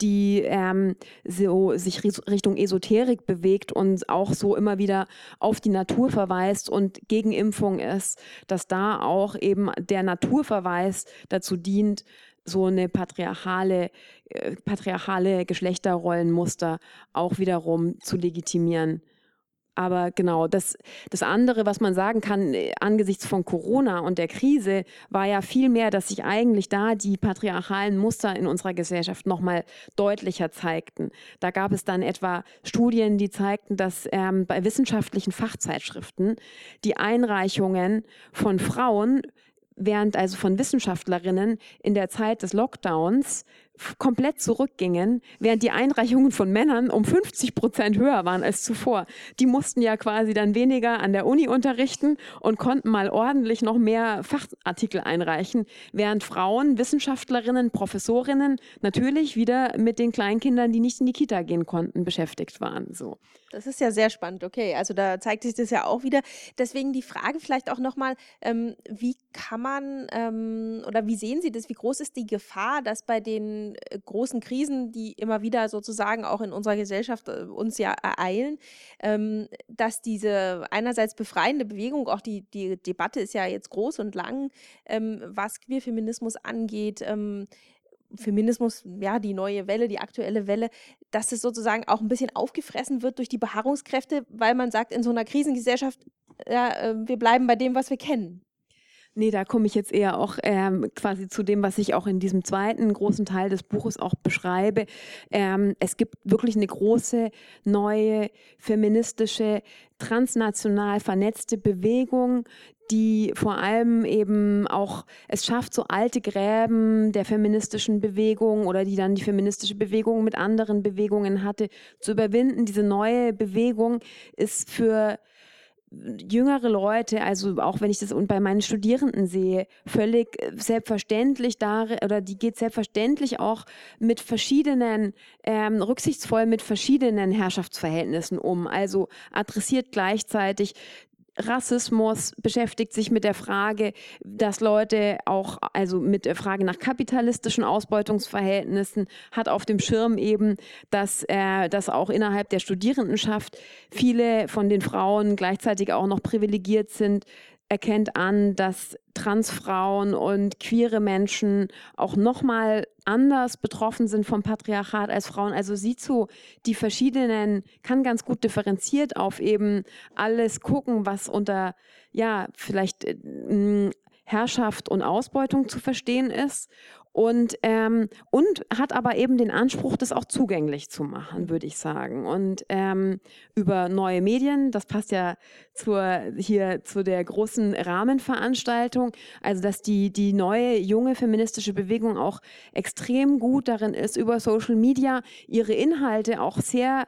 die ähm, so sich Richtung Esoterik bewegt und auch so immer wieder auf die Natur verweist und gegen Impfung ist, dass da auch eben der Naturverweis dazu dient, so eine patriarchale, äh, patriarchale Geschlechterrollenmuster auch wiederum zu legitimieren. Aber genau, das, das andere, was man sagen kann, äh, angesichts von Corona und der Krise, war ja viel mehr, dass sich eigentlich da die patriarchalen Muster in unserer Gesellschaft nochmal deutlicher zeigten. Da gab es dann etwa Studien, die zeigten, dass ähm, bei wissenschaftlichen Fachzeitschriften die Einreichungen von Frauen während also von Wissenschaftlerinnen in der Zeit des Lockdowns komplett zurückgingen, während die Einreichungen von Männern um 50 Prozent höher waren als zuvor. Die mussten ja quasi dann weniger an der Uni unterrichten und konnten mal ordentlich noch mehr Fachartikel einreichen, während Frauen, Wissenschaftlerinnen, Professorinnen natürlich wieder mit den Kleinkindern, die nicht in die Kita gehen konnten, beschäftigt waren. So. Das ist ja sehr spannend, okay. Also da zeigt sich das ja auch wieder. Deswegen die Frage vielleicht auch nochmal, ähm, wie kann man ähm, oder wie sehen Sie das, wie groß ist die Gefahr, dass bei den den äh, großen Krisen, die immer wieder sozusagen auch in unserer Gesellschaft äh, uns ja ereilen, ähm, dass diese einerseits befreiende Bewegung, auch die, die Debatte ist ja jetzt groß und lang, ähm, was Queerfeminismus angeht, ähm, Feminismus, ja, die neue Welle, die aktuelle Welle, dass es sozusagen auch ein bisschen aufgefressen wird durch die Beharrungskräfte, weil man sagt, in so einer Krisengesellschaft, ja, äh, wir bleiben bei dem, was wir kennen. Nee, da komme ich jetzt eher auch ähm, quasi zu dem, was ich auch in diesem zweiten großen Teil des Buches auch beschreibe. Ähm, es gibt wirklich eine große, neue, feministische, transnational vernetzte Bewegung, die vor allem eben auch es schafft, so alte Gräben der feministischen Bewegung oder die dann die feministische Bewegung mit anderen Bewegungen hatte, zu überwinden. Diese neue Bewegung ist für jüngere Leute, also auch wenn ich das bei meinen Studierenden sehe, völlig äh, selbstverständlich da oder die geht selbstverständlich auch mit verschiedenen ähm, rücksichtsvoll mit verschiedenen Herrschaftsverhältnissen um. Also adressiert gleichzeitig Rassismus beschäftigt sich mit der Frage, dass Leute auch, also mit der Frage nach kapitalistischen Ausbeutungsverhältnissen, hat auf dem Schirm eben, dass, äh, dass auch innerhalb der Studierendenschaft viele von den Frauen gleichzeitig auch noch privilegiert sind, erkennt an, dass Transfrauen und queere Menschen auch nochmal anders betroffen sind vom Patriarchat als Frauen. Also sieht so die verschiedenen, kann ganz gut differenziert auf eben alles gucken, was unter, ja, vielleicht äh, Herrschaft und Ausbeutung zu verstehen ist und, ähm, und hat aber eben den Anspruch, das auch zugänglich zu machen, würde ich sagen. Und ähm, über neue Medien, das passt ja zur, hier zu der großen Rahmenveranstaltung, also dass die, die neue junge feministische Bewegung auch extrem gut darin ist, über Social Media ihre Inhalte auch sehr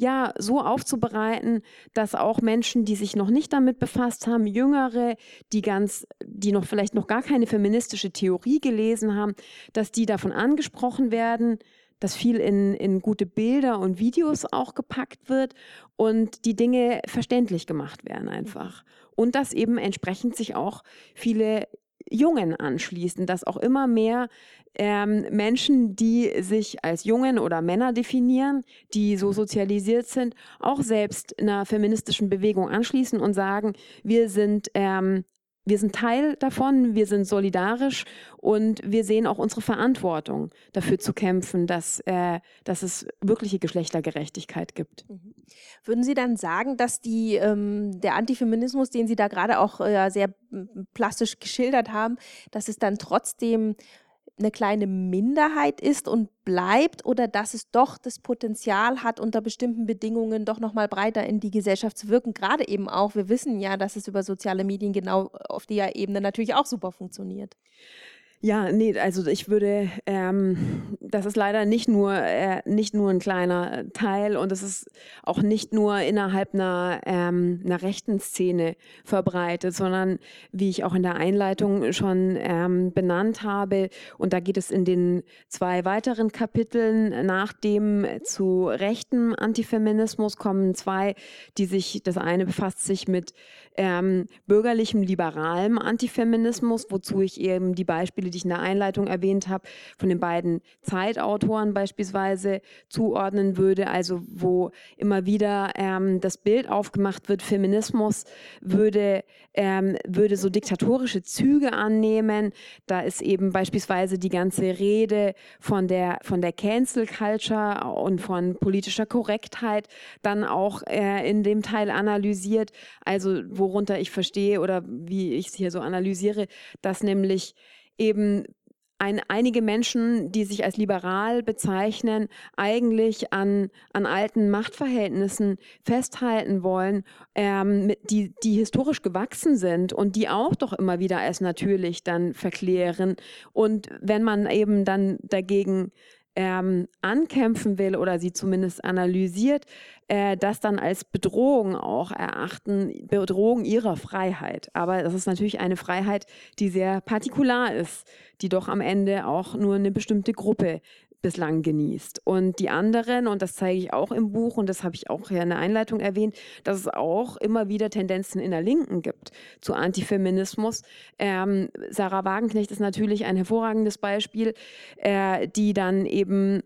ja so aufzubereiten, dass auch Menschen, die sich noch nicht damit befasst haben, Jüngere, die ganz, die noch vielleicht noch gar keine feministische Theorie gelesen haben, dass die davon angesprochen werden, dass viel in, in gute Bilder und Videos auch gepackt wird und die Dinge verständlich gemacht werden einfach. Und dass eben entsprechend sich auch viele Jungen anschließen, dass auch immer mehr ähm, Menschen, die sich als Jungen oder Männer definieren, die so sozialisiert sind, auch selbst einer feministischen Bewegung anschließen und sagen, wir sind ähm, wir sind Teil davon, wir sind solidarisch und wir sehen auch unsere Verantwortung, dafür zu kämpfen, dass, äh, dass es wirkliche Geschlechtergerechtigkeit gibt. Mhm. Würden Sie dann sagen, dass die, ähm, der Antifeminismus, den Sie da gerade auch äh, sehr plastisch geschildert haben, dass es dann trotzdem eine kleine Minderheit ist und bleibt oder dass es doch das Potenzial hat, unter bestimmten Bedingungen doch noch mal breiter in die Gesellschaft zu wirken. Gerade eben auch, wir wissen ja, dass es über soziale Medien genau auf der Ebene natürlich auch super funktioniert. Ja, nee, also ich würde, ähm, das ist leider nicht nur, äh, nicht nur ein kleiner Teil und es ist auch nicht nur innerhalb einer, ähm, einer rechten Szene verbreitet, sondern wie ich auch in der Einleitung schon ähm, benannt habe, und da geht es in den zwei weiteren Kapiteln nach dem zu rechten Antifeminismus kommen zwei, die sich, das eine befasst sich mit ähm, bürgerlichem, liberalem Antifeminismus, wozu ich eben die Beispiele, die ich in der Einleitung erwähnt habe, von den beiden Zeitautoren beispielsweise zuordnen würde, also wo immer wieder ähm, das Bild aufgemacht wird, Feminismus würde, ähm, würde so diktatorische Züge annehmen. Da ist eben beispielsweise die ganze Rede von der, von der Cancel Culture und von politischer Korrektheit dann auch äh, in dem Teil analysiert. Also worunter ich verstehe oder wie ich es hier so analysiere, dass nämlich eben ein, einige Menschen, die sich als liberal bezeichnen, eigentlich an, an alten Machtverhältnissen festhalten wollen, ähm, die, die historisch gewachsen sind und die auch doch immer wieder als natürlich dann verklären. Und wenn man eben dann dagegen ähm, ankämpfen will oder sie zumindest analysiert, äh, das dann als Bedrohung auch erachten, Bedrohung ihrer Freiheit. Aber das ist natürlich eine Freiheit, die sehr partikular ist, die doch am Ende auch nur eine bestimmte Gruppe bislang genießt. Und die anderen, und das zeige ich auch im Buch und das habe ich auch ja in der Einleitung erwähnt, dass es auch immer wieder Tendenzen in der Linken gibt zu Antifeminismus. Ähm, Sarah Wagenknecht ist natürlich ein hervorragendes Beispiel, äh, die dann eben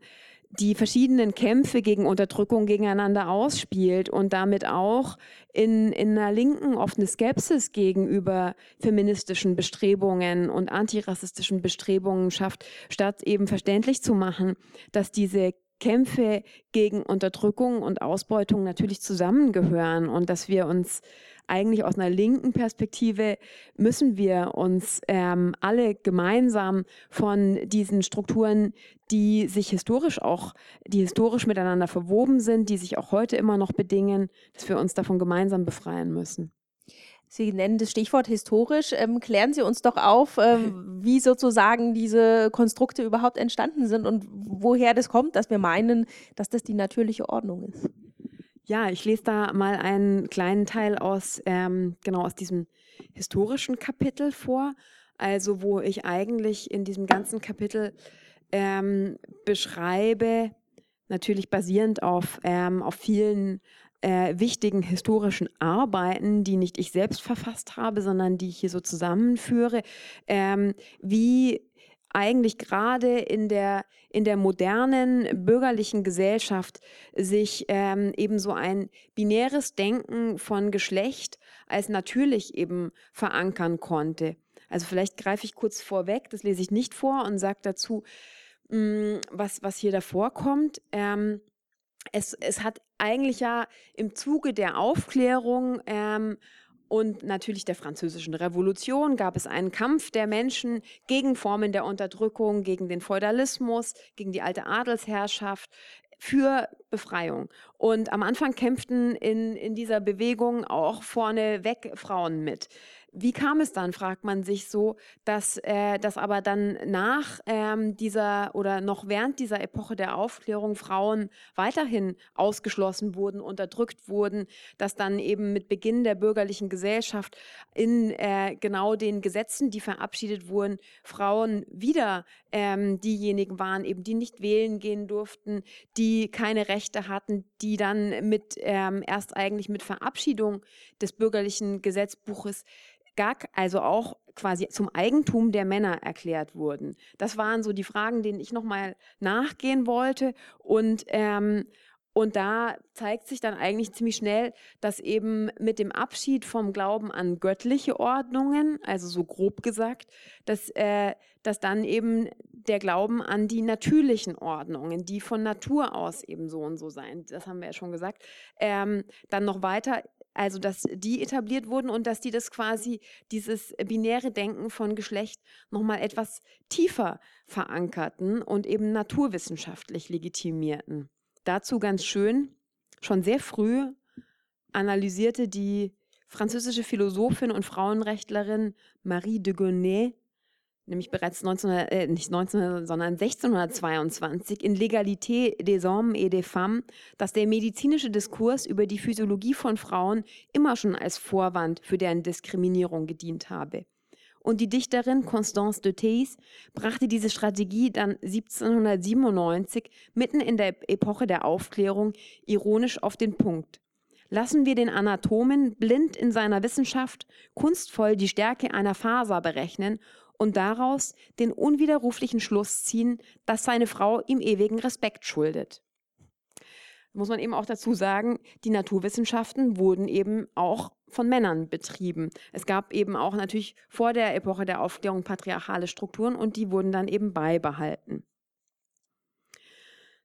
die verschiedenen Kämpfe gegen Unterdrückung gegeneinander ausspielt und damit auch in, in einer Linken offene Skepsis gegenüber feministischen Bestrebungen und antirassistischen Bestrebungen schafft, statt eben verständlich zu machen, dass diese Kämpfe gegen Unterdrückung und Ausbeutung natürlich zusammengehören und dass wir uns eigentlich aus einer linken Perspektive müssen wir uns ähm, alle gemeinsam von diesen Strukturen, die sich historisch auch, die historisch miteinander verwoben sind, die sich auch heute immer noch bedingen, dass wir uns davon gemeinsam befreien müssen. Sie nennen das Stichwort historisch. Ähm, klären Sie uns doch auf, ähm, [laughs] wie sozusagen diese Konstrukte überhaupt entstanden sind und woher das kommt, dass wir meinen, dass das die natürliche Ordnung ist. Ja, ich lese da mal einen kleinen Teil aus, ähm, genau aus diesem historischen Kapitel vor. Also, wo ich eigentlich in diesem ganzen Kapitel ähm, beschreibe, natürlich basierend auf, ähm, auf vielen äh, wichtigen historischen Arbeiten, die nicht ich selbst verfasst habe, sondern die ich hier so zusammenführe, ähm, wie eigentlich gerade in der, in der modernen bürgerlichen Gesellschaft sich ähm, eben so ein binäres Denken von Geschlecht als natürlich eben verankern konnte. Also vielleicht greife ich kurz vorweg, das lese ich nicht vor und sage dazu, mh, mm, was, was hier davor kommt. Ähm, es, es hat eigentlich ja im Zuge der Aufklärung ähm, und natürlich der Französischen Revolution gab es einen Kampf der Menschen gegen Formen der Unterdrückung, gegen den Feudalismus, gegen die alte Adelsherrschaft, für Befreiung. Und am Anfang kämpften in, in dieser Bewegung auch vorneweg Frauen mit. Wie kam es dann, fragt man sich so, dass, äh, dass aber dann nach ähm, dieser oder noch während dieser Epoche der Aufklärung Frauen weiterhin ausgeschlossen wurden, unterdrückt wurden, dass dann eben mit Beginn der bürgerlichen Gesellschaft in äh, genau den Gesetzen, die verabschiedet wurden, Frauen wieder ähm, diejenigen waren, eben die nicht wählen gehen durften, die keine Rechte hatten, die dann mit ähm, erst eigentlich mit Verabschiedung des bürgerlichen Gesetzbuches gar, also auch quasi zum Eigentum der Männer erklärt wurden. Das waren so die Fragen, denen ich nochmal nachgehen wollte. Und, ähm, und da zeigt sich dann eigentlich ziemlich schnell, dass eben mit dem Abschied vom Glauben an göttliche Ordnungen, also so grob gesagt, dass, äh, dass dann eben der Glauben an die natürlichen Ordnungen, die von Natur aus eben so und so sein, das haben wir ja schon gesagt, ähm, dann noch weiter also, dass die etabliert wurden und dass die das quasi, dieses binäre Denken von Geschlecht nochmal etwas tiefer verankerten und eben naturwissenschaftlich legitimierten. Dazu ganz schön, schon sehr früh analysierte die französische Philosophin und Frauenrechtlerin Marie de Gonnet nämlich bereits 1900, äh, nicht 1900, sondern 1622 in Legalité des Hommes et des Femmes, dass der medizinische Diskurs über die Physiologie von Frauen immer schon als Vorwand für deren Diskriminierung gedient habe. Und die Dichterin Constance de Theys brachte diese Strategie dann 1797 mitten in der Epoche der Aufklärung ironisch auf den Punkt. Lassen wir den Anatomen blind in seiner Wissenschaft kunstvoll die Stärke einer Faser berechnen und daraus den unwiderruflichen Schluss ziehen, dass seine Frau ihm ewigen Respekt schuldet. Muss man eben auch dazu sagen, die Naturwissenschaften wurden eben auch von Männern betrieben. Es gab eben auch natürlich vor der Epoche der Aufklärung patriarchale Strukturen und die wurden dann eben beibehalten.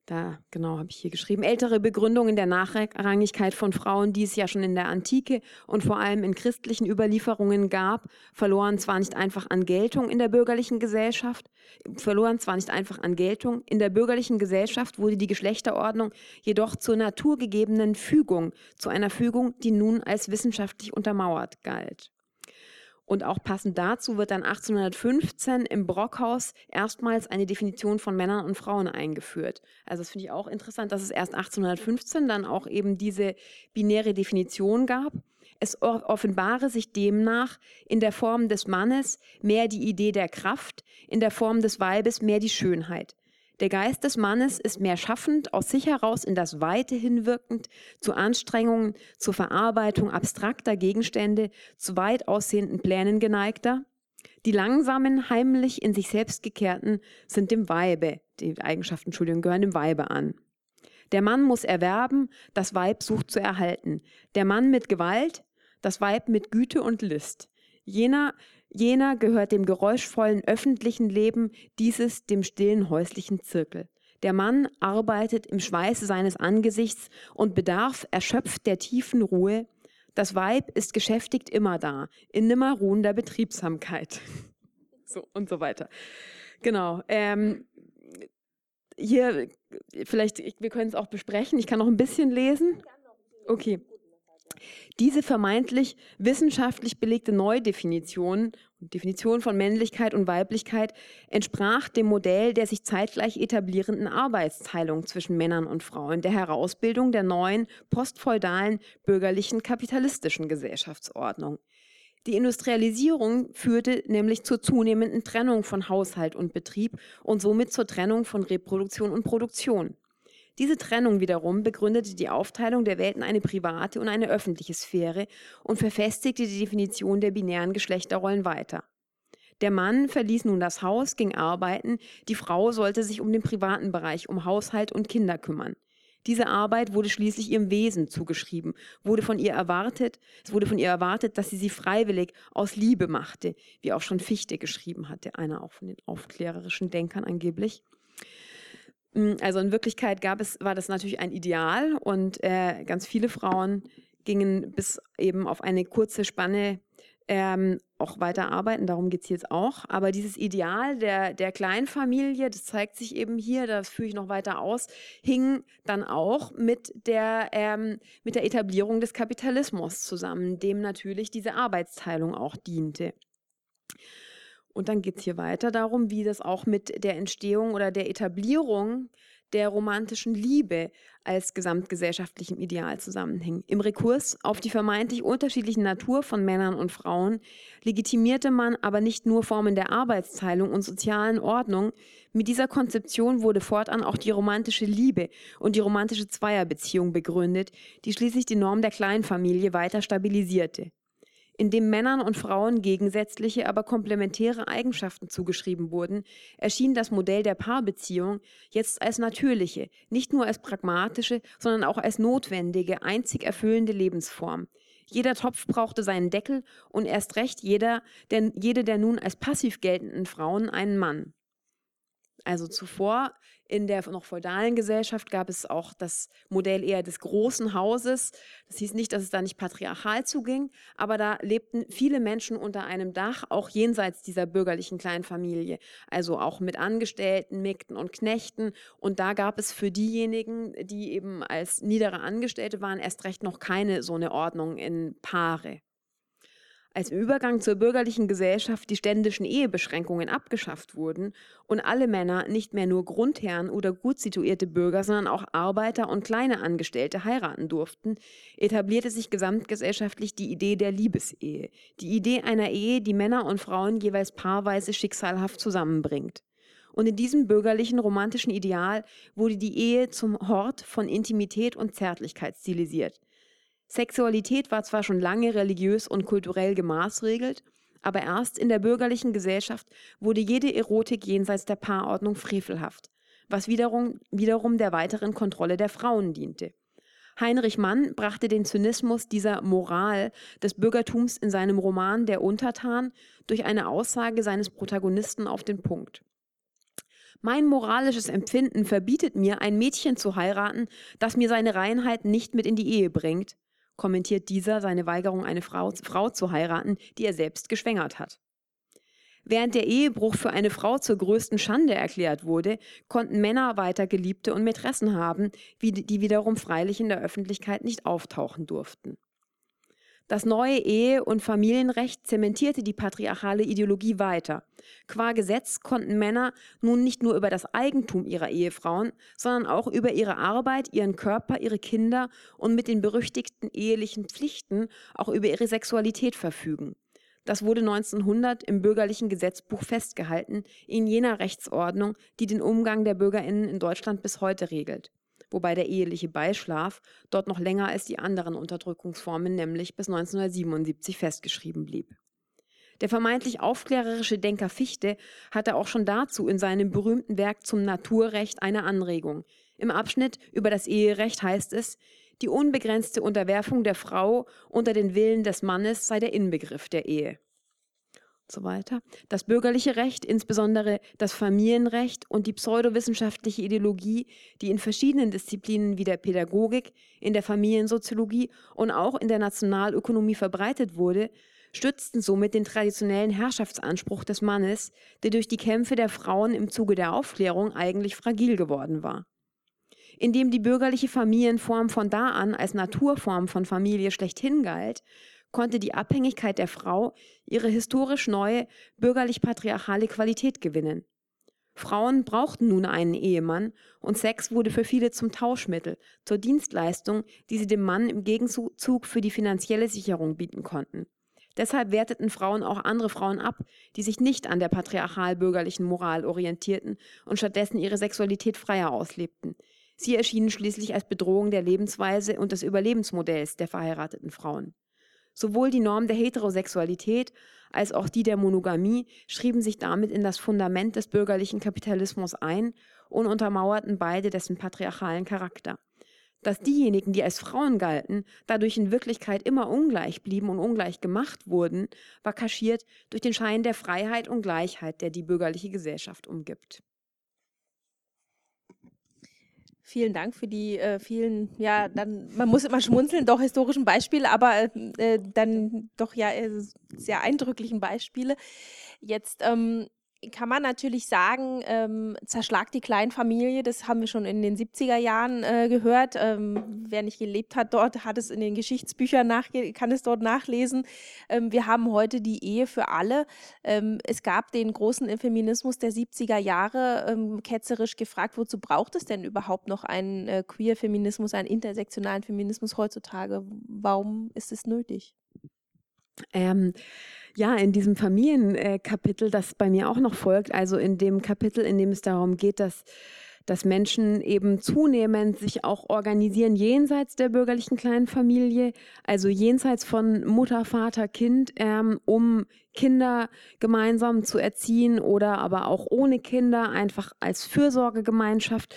Da, genau, habe ich hier geschrieben. Ältere Begründungen der Nachrangigkeit von Frauen, die es ja schon in der Antike und vor allem in christlichen Überlieferungen gab, verloren zwar nicht einfach an Geltung in der bürgerlichen Gesellschaft, verloren zwar nicht einfach an Geltung, in der bürgerlichen Gesellschaft wurde die Geschlechterordnung jedoch zur naturgegebenen Fügung, zu einer Fügung, die nun als wissenschaftlich untermauert galt. Und auch passend dazu wird dann 1815 im Brockhaus erstmals eine Definition von Männern und Frauen eingeführt. Also das finde ich auch interessant, dass es erst 1815 dann auch eben diese binäre Definition gab. Es offenbare sich demnach in der Form des Mannes mehr die Idee der Kraft, in der Form des Weibes mehr die Schönheit. Der Geist des Mannes ist mehr schaffend, aus sich heraus in das Weite hinwirkend, zu Anstrengungen, zur Verarbeitung abstrakter Gegenstände, zu weit aussehenden Plänen geneigter. Die langsamen, heimlich in sich selbst gekehrten sind dem Weibe, die Eigenschaften, Entschuldigung, gehören dem Weibe an. Der Mann muss erwerben, das Weib sucht zu erhalten. Der Mann mit Gewalt, das Weib mit Güte und List. Jener, jener gehört dem geräuschvollen öffentlichen Leben, dieses dem stillen häuslichen Zirkel. Der Mann arbeitet im Schweiße seines Angesichts und bedarf erschöpft der tiefen Ruhe. Das Weib ist geschäftigt immer da, in nimmer ruhender Betriebsamkeit. [laughs] So und so weiter. Genau. Ähm, hier, vielleicht, wir können es auch besprechen. Ich kann noch ein bisschen lesen. Okay. Diese vermeintlich wissenschaftlich belegte Neudefinition Definition von Männlichkeit und Weiblichkeit entsprach dem Modell der sich zeitgleich etablierenden Arbeitsteilung zwischen Männern und Frauen, der Herausbildung der neuen postfeudalen bürgerlichen kapitalistischen Gesellschaftsordnung. Die Industrialisierung führte nämlich zur zunehmenden Trennung von Haushalt und Betrieb und somit zur Trennung von Reproduktion und Produktion. Diese Trennung wiederum begründete die Aufteilung der Welt in eine private und eine öffentliche Sphäre und verfestigte die Definition der binären Geschlechterrollen weiter. Der Mann verließ nun das Haus, ging arbeiten, die Frau sollte sich um den privaten Bereich, um Haushalt und Kinder kümmern. Diese Arbeit wurde schließlich ihrem Wesen zugeschrieben, wurde von ihr erwartet, es wurde von ihr erwartet, dass sie sie freiwillig aus Liebe machte, wie auch schon Fichte geschrieben hatte, einer auch von den aufklärerischen Denkern angeblich. Hm, also in Wirklichkeit gab es, war das natürlich ein Ideal und äh, ganz viele Frauen gingen bis eben auf eine kurze Spanne ähm, auch weiter arbeiten, darum geht es jetzt auch. Aber dieses Ideal der, der Kleinfamilie, das zeigt sich eben hier, das führe ich noch weiter aus, hing dann auch mit der, ähm, mit der Etablierung des Kapitalismus zusammen, dem natürlich diese Arbeitsteilung auch diente. Und dann geht es hier weiter darum, wie das auch mit der Entstehung oder der Etablierung der romantischen Liebe als gesamtgesellschaftlichem Ideal zusammenhing. Im Rekurs auf die vermeintlich unterschiedliche Natur von Männern und Frauen legitimierte man aber nicht nur Formen der Arbeitsteilung und sozialen Ordnung, mit dieser Konzeption wurde fortan auch die romantische Liebe und die romantische Zweierbeziehung begründet, die schließlich die Norm der Kleinfamilie weiter stabilisierte in dem Männern und Frauen gegensätzliche, aber komplementäre Eigenschaften zugeschrieben wurden, erschien das Modell der Paarbeziehung jetzt als natürliche, nicht nur als pragmatische, sondern auch als notwendige, einzig erfüllende Lebensform. Jeder Topf brauchte seinen Deckel und erst recht jeder, denn jede der nun als passiv geltenden Frauen einen Mann. Also zuvor in der noch feudalen Gesellschaft gab es auch das Modell eher des großen Hauses. Das hieß nicht, dass es da nicht patriarchal zuging, aber da lebten viele Menschen unter einem Dach, auch jenseits dieser bürgerlichen Kleinfamilie. Also auch mit Angestellten, Mägden und Knechten. Und da gab es für diejenigen, die eben als niedere Angestellte waren, erst recht noch keine so eine Ordnung in Paare als im Übergang zur bürgerlichen Gesellschaft die ständischen Ehebeschränkungen abgeschafft wurden und alle Männer nicht mehr nur Grundherren oder gut situierte Bürger, sondern auch Arbeiter und kleine Angestellte heiraten durften, etablierte sich gesamtgesellschaftlich die Idee der Liebesehe, die Idee einer Ehe, die Männer und Frauen jeweils paarweise schicksalhaft zusammenbringt. Und in diesem bürgerlichen romantischen Ideal wurde die Ehe zum Hort von Intimität und Zärtlichkeit stilisiert. Sexualität war zwar schon lange religiös und kulturell gemaßregelt, aber erst in der bürgerlichen Gesellschaft wurde jede Erotik jenseits der Paarordnung frevelhaft, was wiederum, wiederum der weiteren Kontrolle der Frauen diente. Heinrich Mann brachte den Zynismus dieser Moral des Bürgertums in seinem Roman Der Untertan durch eine Aussage seines Protagonisten auf den Punkt. Mein moralisches Empfinden verbietet mir, ein Mädchen zu heiraten, das mir seine Reinheit nicht mit in die Ehe bringt, kommentiert dieser seine Weigerung, eine Frau, Frau zu heiraten, die er selbst geschwängert hat. Während der Ehebruch für eine Frau zur größten Schande erklärt wurde, konnten Männer weiter Geliebte und Mätressen haben, die wiederum freilich in der Öffentlichkeit nicht auftauchen durften. Das neue Ehe- und Familienrecht zementierte die patriarchale Ideologie weiter. Qua Gesetz konnten Männer nun nicht nur über das Eigentum ihrer Ehefrauen, sondern auch über ihre Arbeit, ihren Körper, ihre Kinder und mit den berüchtigten ehelichen Pflichten auch über ihre Sexualität verfügen. Das wurde 1900 im bürgerlichen Gesetzbuch festgehalten, in jener Rechtsordnung, die den Umgang der Bürgerinnen in Deutschland bis heute regelt. Wobei der eheliche Beischlaf dort noch länger als die anderen Unterdrückungsformen, nämlich bis 1977 festgeschrieben blieb. Der vermeintlich aufklärerische Denker Fichte hatte auch schon dazu in seinem berühmten Werk zum Naturrecht eine Anregung. Im Abschnitt über das Eherecht heißt es, die unbegrenzte Unterwerfung der Frau unter den Willen des Mannes sei der Inbegriff der Ehe. So weiter. Das bürgerliche Recht, insbesondere das Familienrecht und die pseudowissenschaftliche Ideologie, die in verschiedenen Disziplinen wie der Pädagogik, in der Familiensoziologie und auch in der Nationalökonomie verbreitet wurde, stützten somit den traditionellen Herrschaftsanspruch des Mannes, der durch die Kämpfe der Frauen im Zuge der Aufklärung eigentlich fragil geworden war. Indem die bürgerliche Familienform von da an als Naturform von Familie schlechthin galt, konnte die Abhängigkeit der Frau ihre historisch neue bürgerlich-patriarchale Qualität gewinnen. Frauen brauchten nun einen Ehemann und Sex wurde für viele zum Tauschmittel, zur Dienstleistung, die sie dem Mann im Gegenzug für die finanzielle Sicherung bieten konnten. Deshalb werteten Frauen auch andere Frauen ab, die sich nicht an der patriarchal-bürgerlichen Moral orientierten und stattdessen ihre Sexualität freier auslebten. Sie erschienen schließlich als Bedrohung der Lebensweise und des Überlebensmodells der verheirateten Frauen. Sowohl die Norm der Heterosexualität als auch die der Monogamie schrieben sich damit in das Fundament des bürgerlichen Kapitalismus ein und untermauerten beide dessen patriarchalen Charakter. Dass diejenigen, die als Frauen galten, dadurch in Wirklichkeit immer ungleich blieben und ungleich gemacht wurden, war kaschiert durch den Schein der Freiheit und Gleichheit, der die bürgerliche Gesellschaft umgibt. Vielen Dank für die äh, vielen, ja, dann, man muss immer schmunzeln, doch historischen Beispiele, aber äh, dann doch ja äh, sehr eindrücklichen Beispiele. Jetzt ähm, kann man natürlich sagen, ähm, zerschlagt die Kleinfamilie, das haben wir schon in den 70er Jahren äh, gehört. Ähm, wer nicht gelebt hat dort, hat es in den Geschichtsbüchern nachge kann es dort nachlesen. Ähm, wir haben heute die Ehe für alle. Ähm, es gab den großen Feminismus der 70er Jahre, ähm, ketzerisch gefragt, wozu braucht es denn überhaupt noch einen äh, Queer-Feminismus, einen intersektionalen Feminismus heutzutage? Warum ist es nötig? Ähm, ja, in diesem Familienkapitel, das bei mir auch noch folgt, also in dem Kapitel, in dem es darum geht, dass dass Menschen eben zunehmend sich auch organisieren jenseits der bürgerlichen kleinen Familie, also jenseits von Mutter, Vater, Kind, ähm, um Kinder gemeinsam zu erziehen oder aber auch ohne Kinder, einfach als Fürsorgegemeinschaft.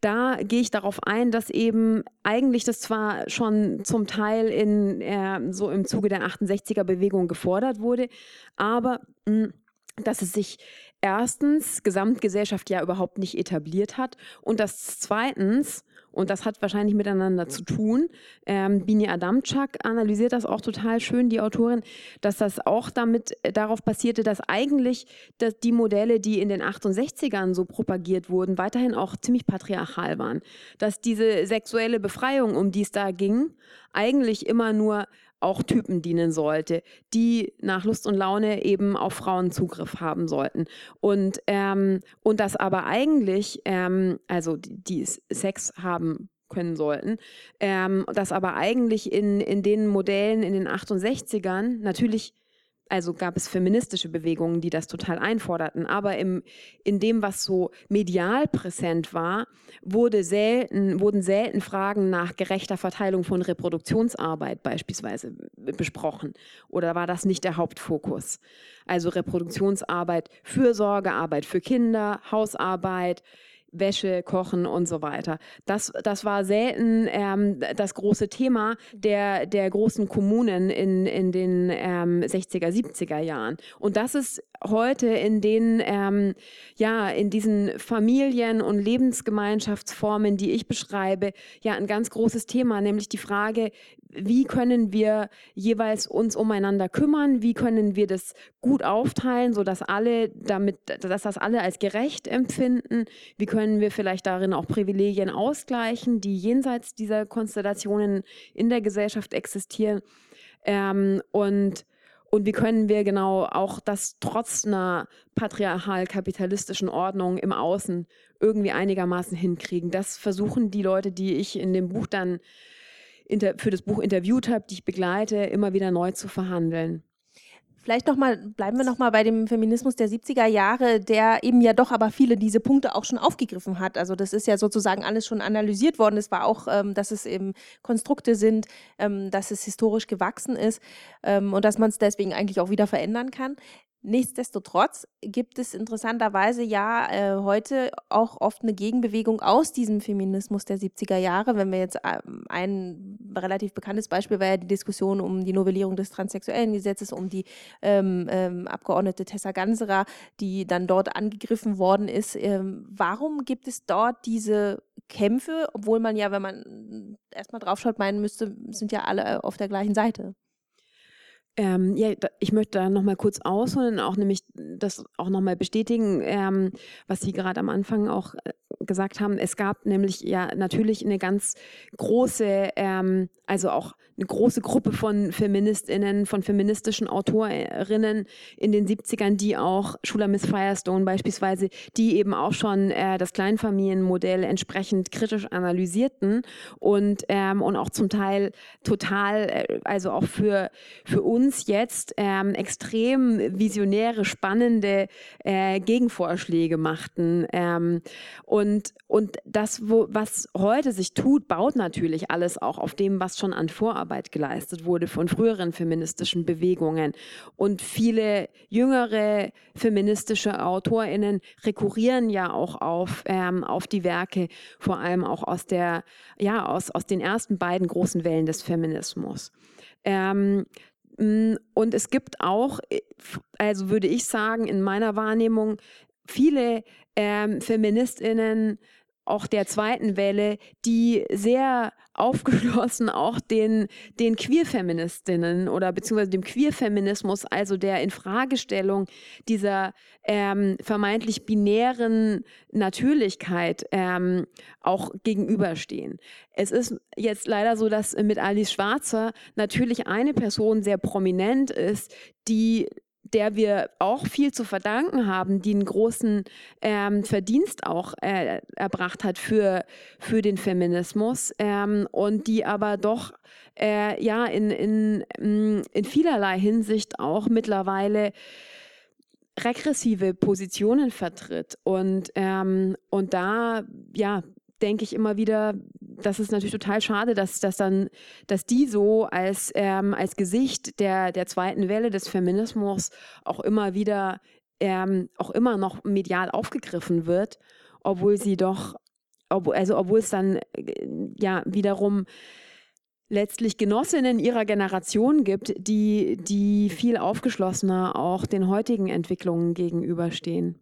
Da gehe ich darauf ein, dass eben eigentlich das zwar schon zum Teil in äh, so im Zuge der 68er Bewegung gefordert wurde, aber mh, hm, dass es sich erstens Gesamtgesellschaft ja überhaupt nicht etabliert hat und das zweitens, und das hat wahrscheinlich miteinander zu tun, ähm, Bini Adamczak analysiert das auch total schön, die Autorin, dass das auch damit äh, darauf basierte, dass eigentlich dass die Modelle, die in den 68ern so propagiert wurden, weiterhin auch ziemlich patriarchal waren. Dass diese sexuelle Befreiung, um die es da ging, eigentlich immer nur auch Typen dienen sollte, die nach Lust und Laune eben auf Frauen Zugriff haben sollten. Und, ähm, und das aber eigentlich, ähm, also die, die Sex haben können sollten, ähm, das aber eigentlich in, in den Modellen in den 68ern natürlich also gab es feministische Bewegungen, die das total einforderten. Aber im, in dem, was so medial präsent war, wurde selten, wurden selten Fragen nach gerechter Verteilung von Reproduktionsarbeit beispielsweise besprochen. Oder war das nicht der Hauptfokus? Also Reproduktionsarbeit, Fürsorgearbeit für Kinder, Hausarbeit, Wäsche, Kochen und so weiter. Das, das war selten ähm, das große Thema der, der großen Kommunen in, in den ähm, 60er, 70er Jahren. Und das ist heute in den, ähm, ja, in diesen Familien und Lebensgemeinschaftsformen, die ich beschreibe, ja, ein ganz großes Thema, nämlich die Frage, wie können wir jeweils uns umeinander kümmern, wie können wir das gut aufteilen, sodass alle damit, dass das alle als gerecht empfinden, wie können wir vielleicht darin auch Privilegien ausgleichen, die jenseits dieser Konstellationen in der Gesellschaft existieren. Ähm, und und wie können wir genau auch das trotz einer patriarchal-kapitalistischen Ordnung im Außen irgendwie einigermaßen hinkriegen? Das versuchen die Leute, die ich in dem Buch dann für das Buch interviewt habe, die ich begleite, immer wieder neu zu verhandeln. Vielleicht noch mal, bleiben wir noch mal bei dem Feminismus der 70er Jahre, der eben ja doch aber viele diese Punkte auch schon aufgegriffen hat. Also das ist ja sozusagen alles schon analysiert worden. Es war auch, ähm, dass es eben Konstrukte sind, ähm, dass es historisch gewachsen ist ähm, und dass man es deswegen eigentlich auch wieder verändern kann. Nichtsdestotrotz gibt es interessanterweise ja äh, heute auch oft eine Gegenbewegung aus diesem Feminismus der 70er Jahre. Wenn wir jetzt ähm, ein relativ bekanntes Beispiel war ja die Diskussion um die Novellierung des transsexuellen Gesetzes, um die ähm, ähm, Abgeordnete Tessa Ganserer, die dann dort angegriffen worden ist. Ähm, warum gibt es dort diese Kämpfe, obwohl man ja, wenn man erstmal draufschaut, meinen müsste, sind ja alle auf der gleichen Seite? Ähm, ja, ich möchte da nochmal kurz ausholen, auch nämlich das auch nochmal bestätigen, ähm, was Sie gerade am Anfang auch äh, gesagt haben. Es gab nämlich ja natürlich eine ganz große, ähm, also auch eine große Gruppe von Feministinnen, von feministischen Autorinnen in den 70ern, die auch Schula Miss Firestone beispielsweise, die eben auch schon äh, das Kleinfamilienmodell entsprechend kritisch analysierten und, ähm, und auch zum Teil total, äh, also auch für, für uns jetzt ähm, extrem visionäre, spannende äh, Gegenvorschläge machten. Ähm, und, und das, wo, was heute sich tut, baut natürlich alles auch auf dem, was schon an Vorarbeit Arbeit geleistet wurde von früheren feministischen Bewegungen. Und viele jüngere feministische AutorInnen rekurrieren ja auch auf, ähm, auf die Werke, vor allem auch aus, der, ja, aus, aus den ersten beiden großen Wellen des Feminismus. Ähm, und es gibt auch, also würde ich sagen, in meiner Wahrnehmung viele ähm, Feministinnen, auch der zweiten Welle, die sehr aufgeschlossen auch den, den Queer-Feministinnen oder beziehungsweise dem Queer-Feminismus, also der Infragestellung dieser ähm, vermeintlich binären Natürlichkeit ähm, auch gegenüberstehen. Es ist jetzt leider so, dass mit Alice Schwarzer natürlich eine Person sehr prominent ist, die der wir auch viel zu verdanken haben, die einen großen ähm, Verdienst auch äh, erbracht hat für, für den Feminismus ähm, und die aber doch äh, ja in, in, mm, in vielerlei Hinsicht auch mittlerweile regressive Positionen vertritt. Und, ähm, und da ja denke ich immer wieder, das ist natürlich total schade, dass, dass dann, dass die so als, ähm, als Gesicht der, der zweiten Welle des Feminismus auch immer wieder, ähm, auch immer noch medial aufgegriffen wird, obwohl sie doch, ob, also obwohl es dann äh, ja wiederum letztlich Genossinnen ihrer Generation gibt, die, die viel aufgeschlossener auch den heutigen Entwicklungen gegenüberstehen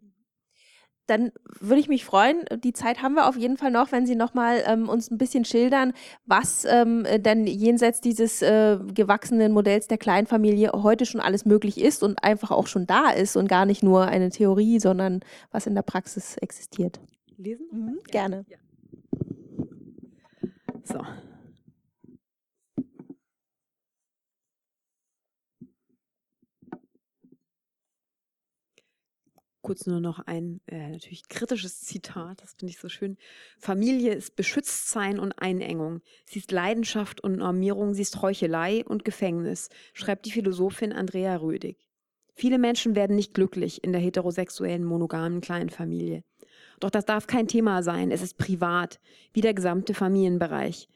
dann würde ich mich freuen, die Zeit haben wir auf jeden Fall noch, wenn Sie nochmal ähm, uns ein bisschen schildern, was ähm, denn jenseits dieses äh, gewachsenen Modells der Kleinfamilie heute schon alles möglich ist und einfach auch schon da ist und gar nicht nur eine Theorie, sondern was in der Praxis existiert. Lesen? Mhm, gerne. Ja. So. Kurz nur noch ein äh, natürlich kritisches [laughs] Zitat, das finde ich so schön. Familie ist Beschütztsein und Einengung. Sie ist Leidenschaft und Normierung, sie ist Heuchelei und Gefängnis, schreibt die Philosophin Andrea Rödig. Viele Menschen werden nicht glücklich in der heterosexuellen monogamen Kleinfamilie. Doch das darf kein Thema sein, es ist privat, wie der gesamte Familienbereich.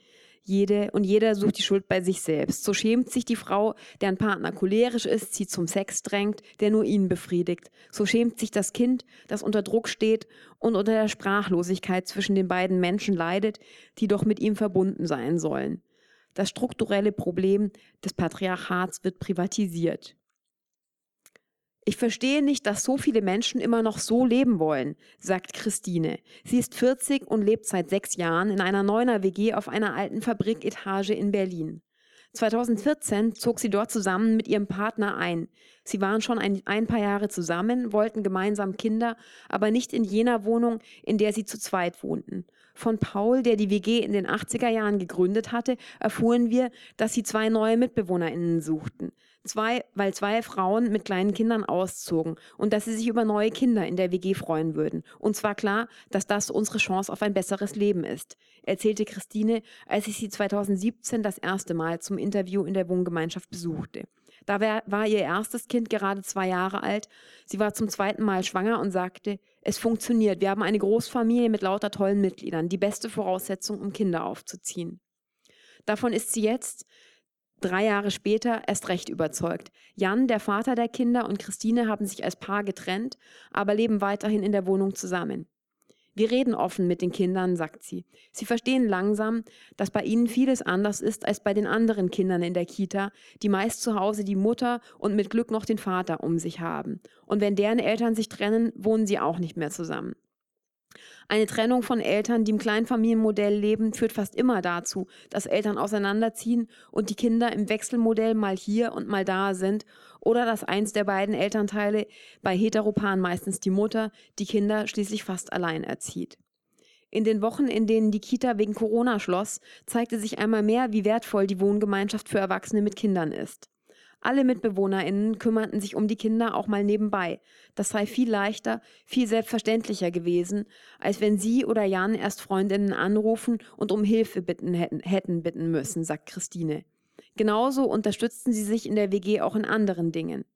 Jede und jeder sucht die Schuld bei sich selbst. So schämt sich die Frau, deren Partner cholerisch ist, sie zum Sex drängt, der nur ihn befriedigt. So schämt sich das Kind, das unter Druck steht und unter der Sprachlosigkeit zwischen den beiden Menschen leidet, die doch mit ihm verbunden sein sollen. Das strukturelle Problem des Patriarchats wird privatisiert. Ich verstehe nicht, dass so viele Menschen immer noch so leben wollen, sagt Christine. Sie ist 40 und lebt seit sechs Jahren in einer neuner WG auf einer alten Fabriketage in Berlin. 2014 zog sie dort zusammen mit ihrem Partner ein. Sie waren schon ein, ein, paar Jahre zusammen, wollten gemeinsam Kinder, aber nicht in jener Wohnung, in der sie zu zweit wohnten. Von Paul, der die WG in den 80er Jahren gegründet hatte, erfuhren wir, dass sie zwei neue MitbewohnerInnen suchten zwei, weil zwei Frauen mit kleinen Kindern auszogen und dass sie sich über neue Kinder in der WG freuen würden. Und zwar klar, dass das unsere Chance auf ein besseres Leben ist, erzählte Christine, als ich sie 2017 das erste Mal zum Interview in der Wohngemeinschaft besuchte. Da war ihr erstes Kind gerade zwei Jahre alt. Sie war zum zweiten Mal schwanger und sagte, es funktioniert. Wir haben eine Großfamilie mit lauter tollen Mitgliedern. Die beste Voraussetzung, um Kinder aufzuziehen. Davon ist sie jetzt, drei Jahre später, erst recht überzeugt. Jan, der Vater der Kinder, und Christine haben sich als Paar getrennt, aber leben weiterhin in der Wohnung zusammen. Wir reden offen mit den Kindern, sagt sie. Sie verstehen langsam, dass bei ihnen vieles anders ist als bei den anderen Kindern in der Kita, die meist zu Hause die Mutter und mit Glück noch den Vater um sich haben. Und wenn deren Eltern sich trennen, wohnen sie auch nicht mehr zusammen. Eine Trennung von Eltern, die im Kleinfamilienmodell leben, führt fast immer dazu, dass Eltern auseinanderziehen und die Kinder im Wechselmodell mal hier und mal da sind oder dass eins der beiden Elternteile, bei Heteropaaren meistens die Mutter, die Kinder schließlich fast allein erzieht. In den Wochen, in denen die Kita wegen Corona schloss, zeigte sich einmal mehr, wie wertvoll die Wohngemeinschaft für Erwachsene mit Kindern ist. Alle MitbewohnerInnen kümmerten sich um die Kinder auch mal nebenbei. Das sei viel leichter, viel selbstverständlicher gewesen, als wenn sie oder Jan erst Freundinnen anrufen und um Hilfe bitten hätten, hätten bitten müssen, sagt Christine. Genauso unterstützten sie sich in der WG auch in anderen Dingen.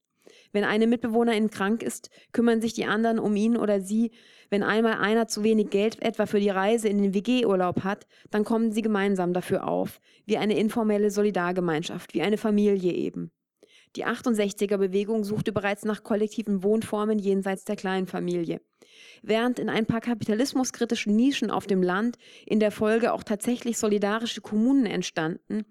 Wenn eine Mitbewohnerin krank ist, kümmern sich die anderen um ihn oder sie. Wenn einmal einer zu wenig Geld etwa für die Reise in den WG-Urlaub hat, dann kommen sie gemeinsam dafür auf, wie eine informelle Solidargemeinschaft, wie eine Familie eben. Die 68er-Bewegung suchte bereits nach kollektiven Wohnformen jenseits der Kleinfamilie. Während in ein paar kapitalismuskritischen Nischen auf dem Land in der Folge auch tatsächlich solidarische Kommunen entstanden,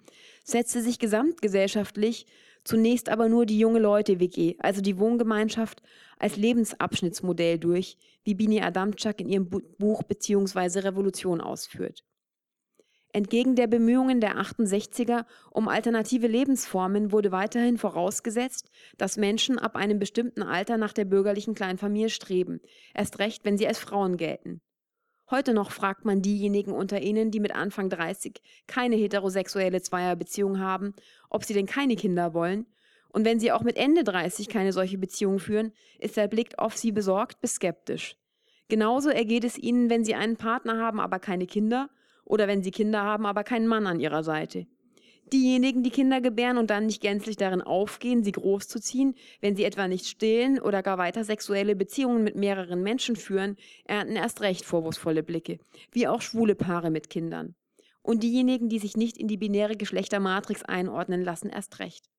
setzte sich gesamtgesellschaftlich zunächst aber nur die junge Leute WG, also die Wohngemeinschaft, als Lebensabschnittsmodell durch, wie Bini Adamczak in ihrem Buch bzw. Revolution ausführt. Entgegen der Bemühungen der 68er um alternative Lebensformen wurde weiterhin vorausgesetzt, dass Menschen ab einem bestimmten Alter nach der bürgerlichen Kleinfamilie streben, erst recht, wenn sie als Frauen gelten. Heute noch fragt man diejenigen unter ihnen, die mit Anfang 30 keine heterosexuelle Zweierbeziehung haben, ob sie denn keine Kinder wollen. Und wenn sie auch mit Ende 30 keine solche Beziehung führen, ist der Blick auf sie besorgt bis skeptisch. Genauso ergeht es ihnen, wenn sie einen Partner haben, aber keine Kinder oder wenn sie Kinder haben, aber keinen Mann an ihrer Seite. Diejenigen, die Kinder gebären und dann nicht gänzlich darin aufgehen, sie großzuziehen, wenn sie etwa nicht stillen oder gar weiter sexuelle Beziehungen mit mehreren Menschen führen, ernten erst recht vorwurfsvolle Blicke, wie auch schwule Paare mit Kindern. Und diejenigen, die sich nicht in die binäre Geschlechtermatrix einordnen lassen, erst recht.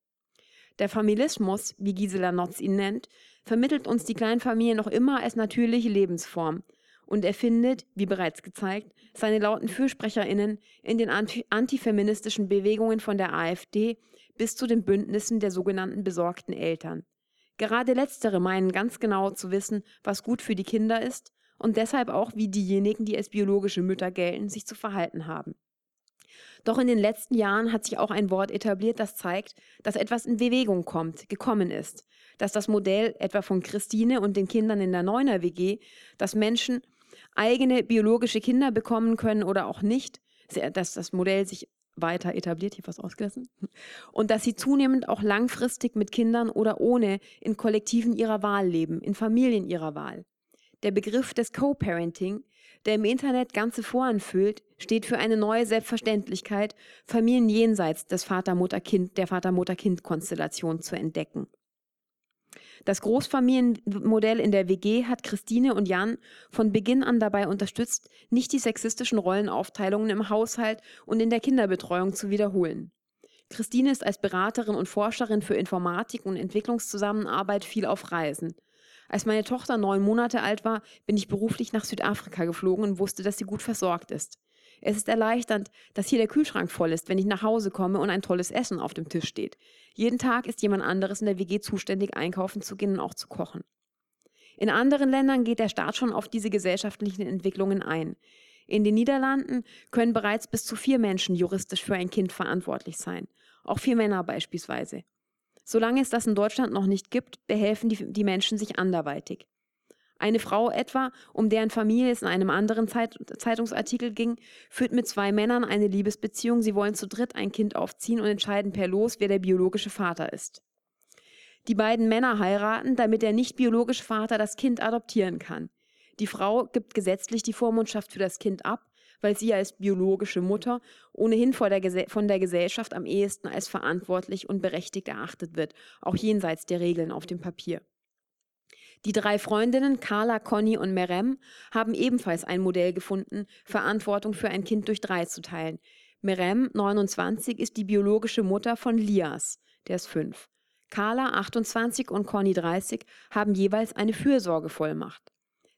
Der Familismus, wie Gisela Notz ihn nennt, vermittelt uns die Kleinfamilie noch immer als natürliche Lebensform, und er findet, wie bereits gezeigt, seine lauten FürsprecherInnen in den anti antifeministischen Bewegungen von der AfD bis zu den Bündnissen der sogenannten besorgten Eltern. Gerade letztere meinen ganz genau zu wissen, was gut für die Kinder ist und deshalb auch, wie diejenigen, die als biologische Mütter gelten, sich zu verhalten haben. Doch in den letzten Jahren hat sich auch ein Wort etabliert, das zeigt, dass etwas in Bewegung kommt, gekommen ist. Dass das Modell etwa von Christine und den Kindern in der Neuner WG, dass Menschen eigene biologische Kinder bekommen können oder auch nicht, dass das Modell sich weiter etabliert, hier was ausgelassen, und dass sie zunehmend auch langfristig mit Kindern oder ohne in Kollektiven ihrer Wahl leben, in Familien ihrer Wahl. Der Begriff des Co-Parenting, der im Internet ganze Foren füllt, steht für eine neue Selbstverständlichkeit, Familien jenseits des Vater-Mutter-Kind, der Vater-Mutter-Kind-Konstellation zu entdecken. Das Großfamilienmodell in der WG hat Christine und Jan von Beginn an dabei unterstützt, nicht die sexistischen Rollenaufteilungen im Haushalt und in der Kinderbetreuung zu wiederholen. Christine ist als Beraterin und Forscherin für Informatik und Entwicklungszusammenarbeit viel auf Reisen. Als meine Tochter neun Monate alt war, bin ich beruflich nach Südafrika geflogen und wusste, dass sie gut versorgt ist. Es ist erleichternd, dass hier der Kühlschrank voll ist, wenn ich nach Hause komme und ein tolles Essen auf dem Tisch steht. Jeden Tag ist jemand anderes in der WG zuständig, einkaufen zu gehen und auch zu kochen. In anderen Ländern geht der Staat schon auf diese gesellschaftlichen Entwicklungen ein. In den Niederlanden können bereits bis zu vier Menschen juristisch für ein Kind verantwortlich sein. Auch vier Männer beispielsweise. Solange es das in Deutschland noch nicht gibt, behelfen die, die Menschen sich anderweitig. Eine Frau etwa, um deren Familie es in einem anderen Zeit Zeitungsartikel ging, führt mit zwei Männern eine Liebesbeziehung. Sie wollen zu dritt ein Kind aufziehen und entscheiden per Los, wer der biologische Vater ist. Die beiden Männer heiraten, damit der nicht biologische Vater das Kind adoptieren kann. Die Frau gibt gesetzlich die Vormundschaft für das Kind ab, weil sie als biologische Mutter ohnehin der von der Gesellschaft am ehesten als verantwortlich und berechtigt erachtet wird, auch jenseits der Regeln auf dem Papier. Die drei Freundinnen Carla, Conny und Merem haben ebenfalls ein Modell gefunden, Verantwortung für ein Kind durch drei zu teilen. Merem, 29, ist die biologische Mutter von Lias, der ist fünf. Carla, 28 und Conny, 30, haben jeweils eine Fürsorgevollmacht.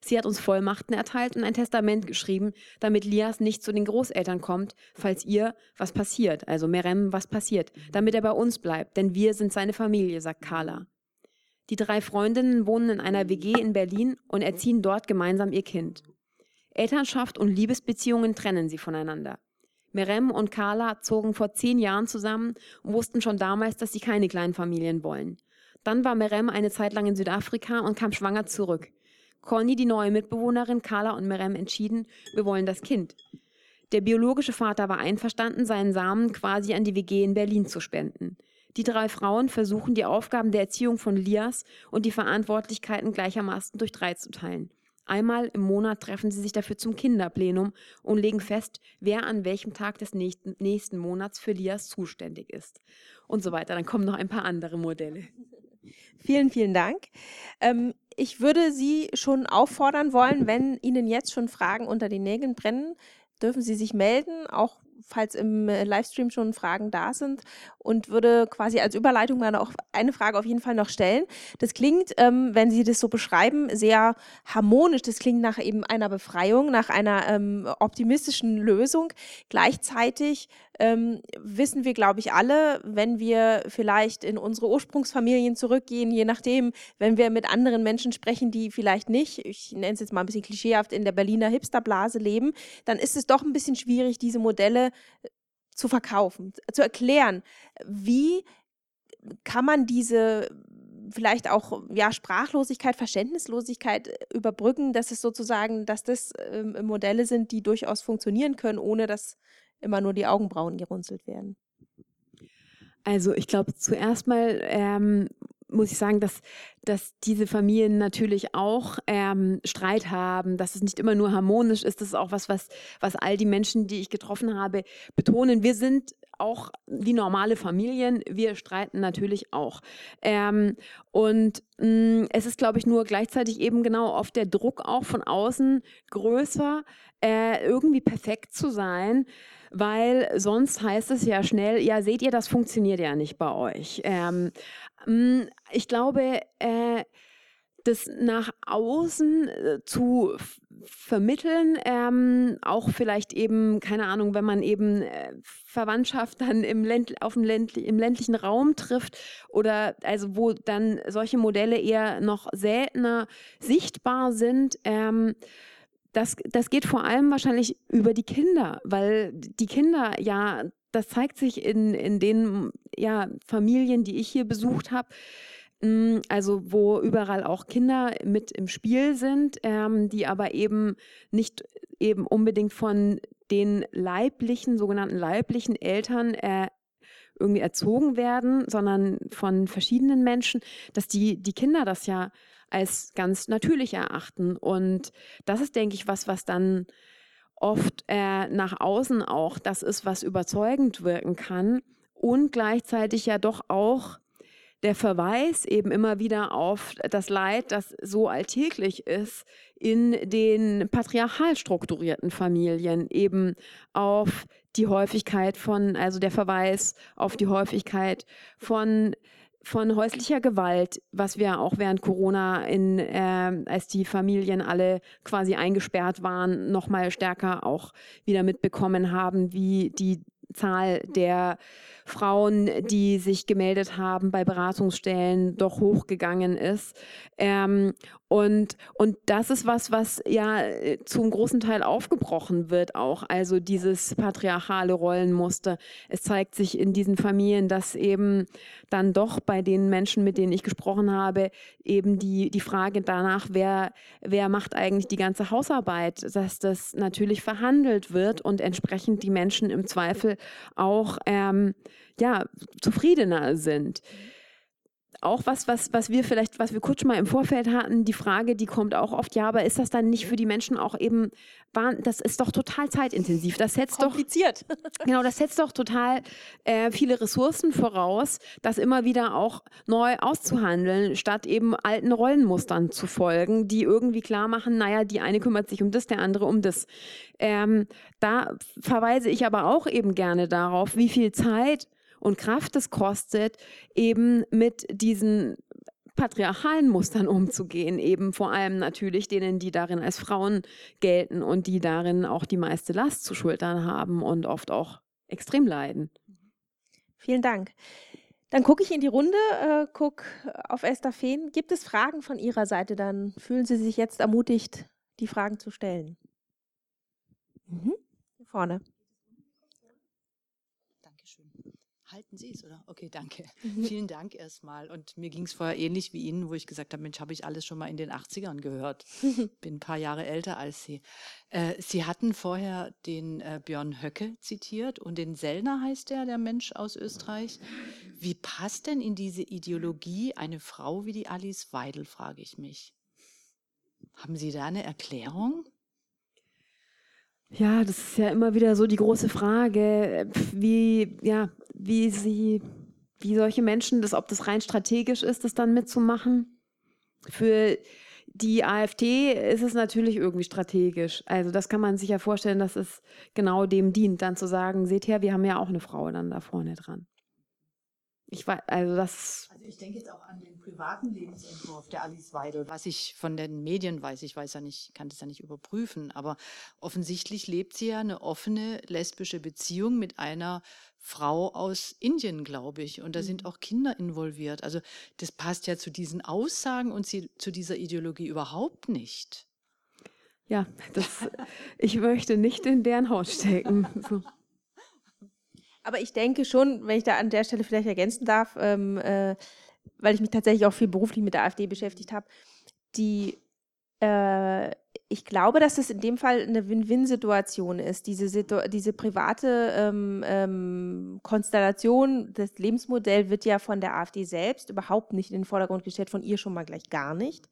Sie hat uns Vollmachten erteilt und ein Testament geschrieben, damit Lias nicht zu den Großeltern kommt, falls ihr was passiert, also Merem was passiert, damit er bei uns bleibt, denn wir sind seine Familie, sagt Carla. Die drei Freundinnen wohnen in einer WG in Berlin und erziehen dort gemeinsam ihr Kind. Elternschaft und Liebesbeziehungen trennen sie voneinander. Merem und Carla zogen vor zehn Jahren zusammen und wussten schon damals, dass sie keine kleinen Familien wollen. Dann war Merem eine Zeit lang in Südafrika und kam schwanger zurück. Conny, die neue Mitbewohnerin, Carla und Merem entschieden, wir wollen das Kind. Der biologische Vater war einverstanden, seinen Samen quasi an die WG in Berlin zu spenden. Die drei Frauen versuchen, die Aufgaben der Erziehung von Lias und die Verantwortlichkeiten gleichermaßen durch drei zu teilen. Einmal im Monat treffen sie sich dafür zum Kinderplenum und legen fest, wer an welchem Tag des nächsten, Monats für Lias zuständig ist. Und so weiter. Dann kommen noch ein paar andere Modelle. [laughs] Vielen, vielen Dank. Ähm, ich würde Sie schon auffordern wollen, wenn Ihnen jetzt schon Fragen unter den Nägeln brennen, dürfen Sie sich melden, auch falls im äh, Livestream schon Fragen da sind und würde quasi als Überleitung mal auch eine Frage auf jeden Fall noch stellen. Das klingt, ähm, wenn Sie das so beschreiben, sehr harmonisch. Das klingt nach eben einer Befreiung, nach einer ähm, optimistischen Lösung. Gleichzeitig ähm, wissen wir, glaube ich, alle, wenn wir vielleicht in unsere Ursprungsfamilien zurückgehen, je nachdem, wenn wir mit anderen Menschen sprechen, die vielleicht nicht, ich nenne es jetzt mal ein bisschen klischeehaft, in der Berliner Hipsterblase leben, dann ist es doch ein bisschen schwierig, diese Modelle zu verkaufen, zu erklären, wie kann man diese vielleicht auch ja, Sprachlosigkeit, Verständnislosigkeit äh, überbrücken, dass es sozusagen, dass das ähm, Modelle sind, die durchaus funktionieren können, ohne dass immer nur die Augenbrauen gerunzelt werden? Also ich glaube, zuerst mal ähm, muss ich sagen, dass, dass diese Familien natürlich auch ähm, Streit haben, dass es nicht immer nur harmonisch ist. Das ist auch was, was, was all die Menschen, die ich getroffen habe, betonen. Wir sind auch wie normale Familien, wir streiten natürlich auch. Ähm, und mh, mm, es ist, glaube ich, nur gleichzeitig eben genau oft der Druck auch von außen größer, äh, irgendwie perfekt zu sein weil sonst heißt es ja schnell, ja, seht ihr, das funktioniert ja nicht bei euch. Ähm, mm, ich glaube, äh, das nach außen äh, zu vermitteln, ähm, auch vielleicht eben, keine Ahnung, wenn man eben äh, Verwandtschaft dann im, Länd auf dem Ländli im ländlichen Raum trifft oder also wo dann solche Modelle eher noch seltener sichtbar sind. Ähm, das, das geht vor allem wahrscheinlich über die Kinder, weil die Kinder ja, das zeigt sich in, in den ja, Familien, die ich hier besucht habe, hm, also wo überall auch Kinder mit im Spiel sind, ähm, die aber eben nicht eben unbedingt von den leiblichen, sogenannten leiblichen Eltern äh, irgendwie erzogen werden, sondern von verschiedenen Menschen, dass die, die Kinder das ja als ganz natürlich erachten. Und das ist, denke ich, was, was dann oft äh, nach außen auch das ist, was überzeugend wirken kann und gleichzeitig ja doch auch der Verweis eben immer wieder auf das Leid, das so alltäglich ist in den patriarchal strukturierten Familien, eben auf die Häufigkeit von, also der Verweis auf die Häufigkeit von von häuslicher Gewalt, was wir auch während Corona, in, äh, als die Familien alle quasi eingesperrt waren, noch mal stärker auch wieder mitbekommen haben, wie die Zahl der Frauen, die sich gemeldet haben bei Beratungsstellen, doch hochgegangen ist. Ähm, und, und das ist was, was ja zum großen Teil aufgebrochen wird auch. Also dieses patriarchale Rollenmuster. Es zeigt sich in diesen Familien, dass eben dann doch bei den Menschen, mit denen ich gesprochen habe, eben die, die Frage danach, wer, wer macht eigentlich die ganze Hausarbeit, dass das natürlich verhandelt wird und entsprechend die Menschen im Zweifel auch ähm, ja, zufriedener sind. auch was, was, was wir vielleicht, was wir kurz schon mal im Vorfeld hatten, die Frage, die kommt auch oft, ja, aber ist das dann nicht für die Menschen auch eben, das ist doch total zeitintensiv. Das setzt Kompliziert. doch, [laughs] genau, das setzt doch total äh, viele Ressourcen voraus, das immer wieder auch neu auszuhandeln, statt eben alten Rollenmustern zu folgen, die irgendwie klar machen, naja, die eine kümmert sich um das, der andere um das. Ähm, da verweise ich aber auch eben gerne darauf, wie viel Zeit und Kraft es kostet, eben mit diesen patriarchalen Mustern umzugehen, eben vor allem natürlich denen, die darin als Frauen gelten und die darin auch die meiste Last zu schultern haben und oft auch extrem leiden. Vielen Dank. Dann gucke ich in die Runde, äh, gucke auf Esther Fehn. Gibt es Fragen von Ihrer Seite? Dann fühlen Sie sich jetzt ermutigt, die Fragen zu stellen. Mhm. Vorne. Halten Sie es, oder? Okay, danke. Mhm. Vielen Dank erstmal. Und mir ging es vorher ähnlich wie Ihnen, wo ich gesagt habe, Mensch, habe ich alles schon mal in den 80ern gehört. [laughs] Bin ein paar Jahre älter als Sie. Äh, Sie hatten vorher den äh, Björn Höcke zitiert und den Sellner heißt der, der Mensch aus Österreich. Wie passt denn in diese Ideologie eine Frau wie die Alice Weidel, frage ich mich. Haben Sie da eine Erklärung? Ja, das ist ja immer wieder so die große Frage, wie, ja, wie sie, wie solche Menschen, das, ob das rein strategisch ist, das dann mitzumachen. Für die AfD ist es natürlich irgendwie strategisch. Also das kann man sich ja vorstellen, dass es genau dem dient, dann zu sagen, seht her, wir haben ja auch eine Frau dann da vorne dran. Ich weiß, also das. Also ich denke jetzt auch an den privaten Lebensentwurf der Alice Weidel. Was ich von den Medien weiß, ich weiß ja nicht, kann das ja nicht überprüfen, aber offensichtlich lebt sie ja eine offene lesbische Beziehung mit einer Frau aus Indien, glaube ich. Und da sind mhm. auch Kinder involviert. Also das passt ja zu diesen Aussagen und zu dieser Ideologie überhaupt nicht. Ja, das, ich möchte nicht in deren Haut stecken. [laughs] So. Aber ich denke schon, wenn ich da an der Stelle vielleicht ergänzen darf, ähm, äh, weil ich mich tatsächlich auch viel beruflich mit der AfD beschäftigt habe, die äh, ich glaube, dass es in dem Fall eine Win-Win-Situation ist. Diese, Situ diese private ähm, ähm, Konstellation, das Lebensmodell wird ja von der AfD selbst überhaupt nicht in den Vordergrund gestellt, von ihr schon mal gleich gar nicht.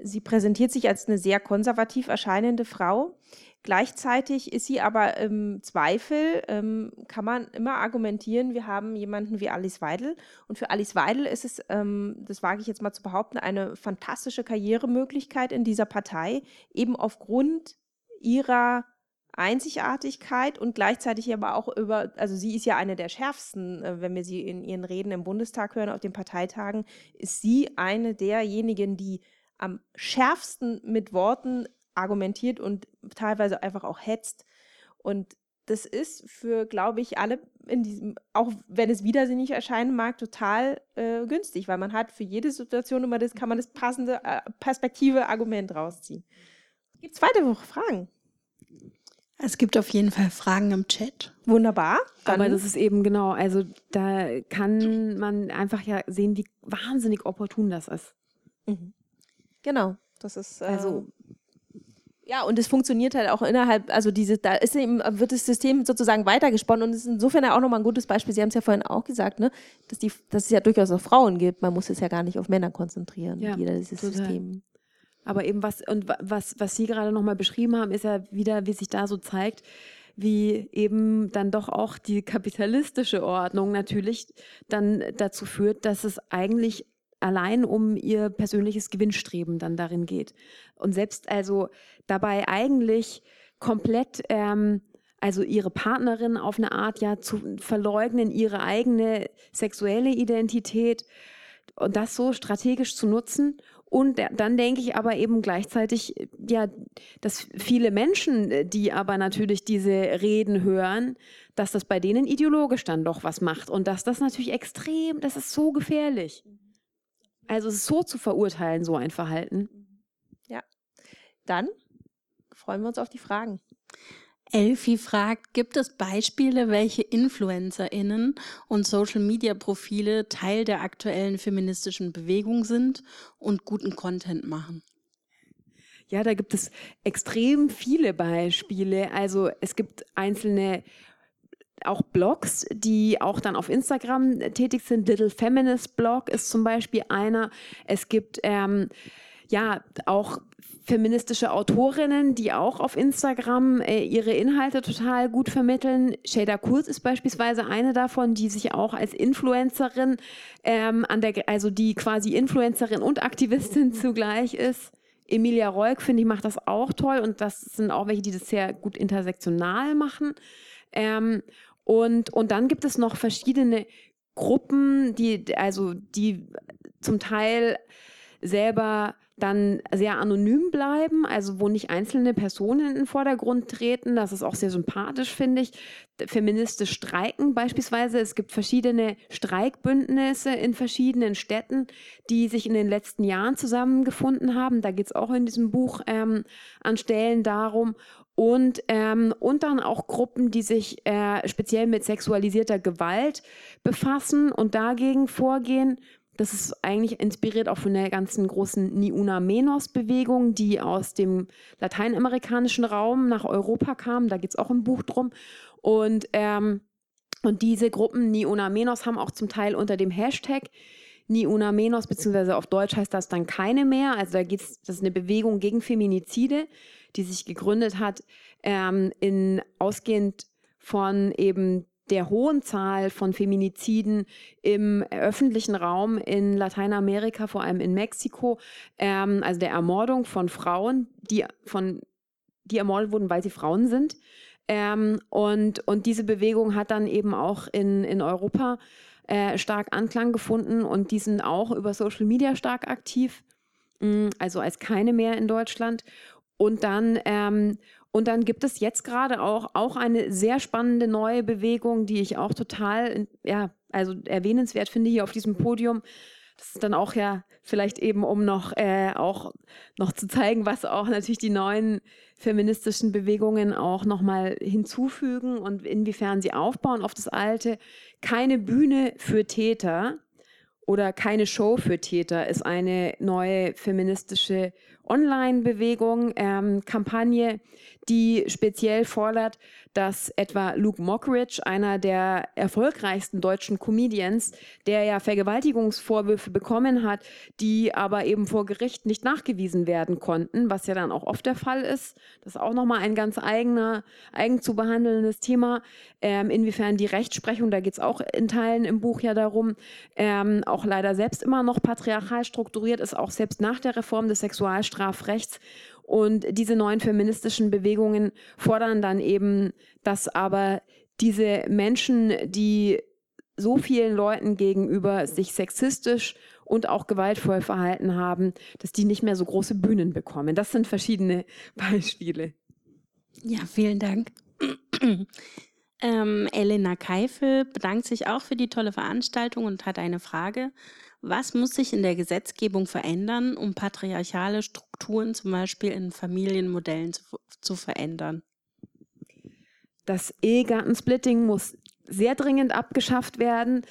Sie präsentiert sich als eine sehr konservativ erscheinende Frau. Gleichzeitig ist sie aber im Zweifel, ähm, kann man immer argumentieren, wir haben jemanden wie Alice Weidel. Und für Alice Weidel ist es, ähm, das wage ich jetzt mal zu behaupten, eine fantastische Karrieremöglichkeit in dieser Partei, eben aufgrund ihrer Einzigartigkeit und gleichzeitig aber auch über, also sie ist ja eine der schärfsten, äh, wenn wir sie in ihren Reden im Bundestag hören, auf den Parteitagen, ist sie eine derjenigen, die am schärfsten mit Worten argumentiert und teilweise einfach auch hetzt. Und das ist für, glaube ich, alle in diesem, auch wenn es widersinnig erscheinen mag, total äh, günstig, weil man hat für jede Situation immer das, kann man das passende äh, Perspektive, Argument rausziehen. Gibt es weitere Fragen? Es gibt auf jeden Fall Fragen im Chat. Wunderbar. Aber das ist eben genau, also da kann man einfach ja sehen, wie wahnsinnig opportun das ist. Mhm. Genau, das ist. Äh, also ja, und es funktioniert halt auch innerhalb, also diese, da ist eben, wird das System sozusagen weitergesponnen und es ist insofern ja auch nochmal ein gutes Beispiel. Sie haben es ja vorhin auch gesagt, ne, dass, die, dass es ja durchaus auch Frauen gibt. Man muss es ja gar nicht auf Männer konzentrieren, ja, jeder dieses total. System. Aber eben was, und was, was Sie gerade nochmal beschrieben haben, ist ja wieder, wie sich da so zeigt, wie eben dann doch auch die kapitalistische Ordnung natürlich dann dazu führt, dass es eigentlich allein um ihr persönliches Gewinnstreben dann darin geht. Und selbst also dabei eigentlich komplett, ähm, also ihre Partnerin auf eine Art ja zu verleugnen, ihre eigene sexuelle Identität und das so strategisch zu nutzen. Und dann denke ich aber eben gleichzeitig, ja, dass viele Menschen, die aber natürlich diese Reden hören, dass das bei denen ideologisch dann doch was macht und dass das natürlich extrem, das ist so gefährlich. Also so zu verurteilen, so ein Verhalten. Ja. Dann freuen wir uns auf die Fragen. Elfi fragt, gibt es Beispiele, welche InfluencerInnen und Social-Media-Profile Teil der aktuellen feministischen Bewegung sind und guten Content machen? Ja, da gibt es extrem viele Beispiele. Also es gibt einzelne auch Blogs, die auch dann auf Instagram tätig sind. Little Feminist Blog ist zum Beispiel einer. Es gibt ähm, ja auch feministische Autorinnen, die auch auf Instagram äh, ihre Inhalte total gut vermitteln. Shada Kurz ist beispielsweise eine davon, die sich auch als Influencerin ähm, an der, also die quasi Influencerin und Aktivistin [laughs] zugleich ist. Emilia Reuk, finde ich, macht das auch toll und das sind auch welche, die das sehr gut intersektional machen. Ähm, und, und dann gibt es noch verschiedene Gruppen, die, also die zum Teil selber dann sehr anonym bleiben, also wo nicht einzelne Personen in den Vordergrund treten. Das ist auch sehr sympathisch, finde ich. Feministisch streiken beispielsweise. Es gibt verschiedene Streikbündnisse in verschiedenen Städten, die sich in den letzten Jahren zusammengefunden haben. Da geht es auch in diesem Buch ähm, an Stellen darum und, ähm, und dann auch Gruppen, die sich äh, speziell mit sexualisierter Gewalt befassen und dagegen vorgehen. Das ist eigentlich inspiriert auch von der ganzen großen Ni Una Menos Bewegung, die aus dem lateinamerikanischen Raum nach Europa kam. Da geht es auch im Buch drum. Und, ähm, und diese Gruppen Ni Una Menos haben auch zum Teil unter dem Hashtag Ni Una Menos, beziehungsweise auf Deutsch heißt das dann keine mehr. Also da geht es, das ist eine Bewegung gegen Feminizide die sich gegründet hat, ähm, in ausgehend von eben der hohen Zahl von Feminiziden im öffentlichen Raum in Lateinamerika, vor allem in Mexiko, ähm, also der Ermordung von Frauen, die von die ermordet wurden, weil sie Frauen sind. Ähm, und, und diese Bewegung hat dann eben auch in, in Europa äh, stark Anklang gefunden und die sind auch über Social Media stark aktiv, mm, also als keine mehr in Deutschland. Und dann, ähm, und dann gibt es jetzt gerade auch, auch eine sehr spannende neue Bewegung, die ich auch total, ja, also erwähnenswert finde hier auf diesem Podium. Das ist dann auch ja vielleicht eben, um noch äh, auch noch zu zeigen, was auch natürlich die neuen feministischen Bewegungen auch nochmal hinzufügen und inwiefern sie aufbauen auf das Alte. Keine Bühne für Täter oder keine Show für Täter ist eine neue feministische Online-Bewegung, ähm, Kampagne, die speziell fordert, dass etwa Luke Mockridge, einer der erfolgreichsten deutschen Comedians, der ja Vergewaltigungsvorwürfe bekommen hat, die aber eben vor Gericht nicht nachgewiesen werden konnten, was ja dann auch oft der Fall ist. Das ist auch nochmal ein ganz eigener, eigen zu behandelndes Thema. Ähm, inwiefern die Rechtsprechung, da geht es auch in Teilen im Buch ja darum, ähm, auch leider selbst immer noch patriarchal strukturiert ist, auch selbst nach der Reform des Sexualstrafrechts und diese neuen feministischen Bewegungen fordern dann eben, dass aber diese Menschen, die so vielen Leuten gegenüber sich sexistisch und auch gewaltvoll verhalten haben, dass die nicht mehr so große Bühnen bekommen. Das sind verschiedene [laughs] Beispiele. Ja, vielen Dank. [clears throat] ähm, Elena Keifel bedankt sich auch für die tolle Veranstaltung und hat eine Frage. Was muss sich in der Gesetzgebung verändern, um patriarchale Strukturen zum Beispiel in Familienmodellen zu, zu verändern? Das Ehegattensplitting muss sehr dringend abgeschafft werden.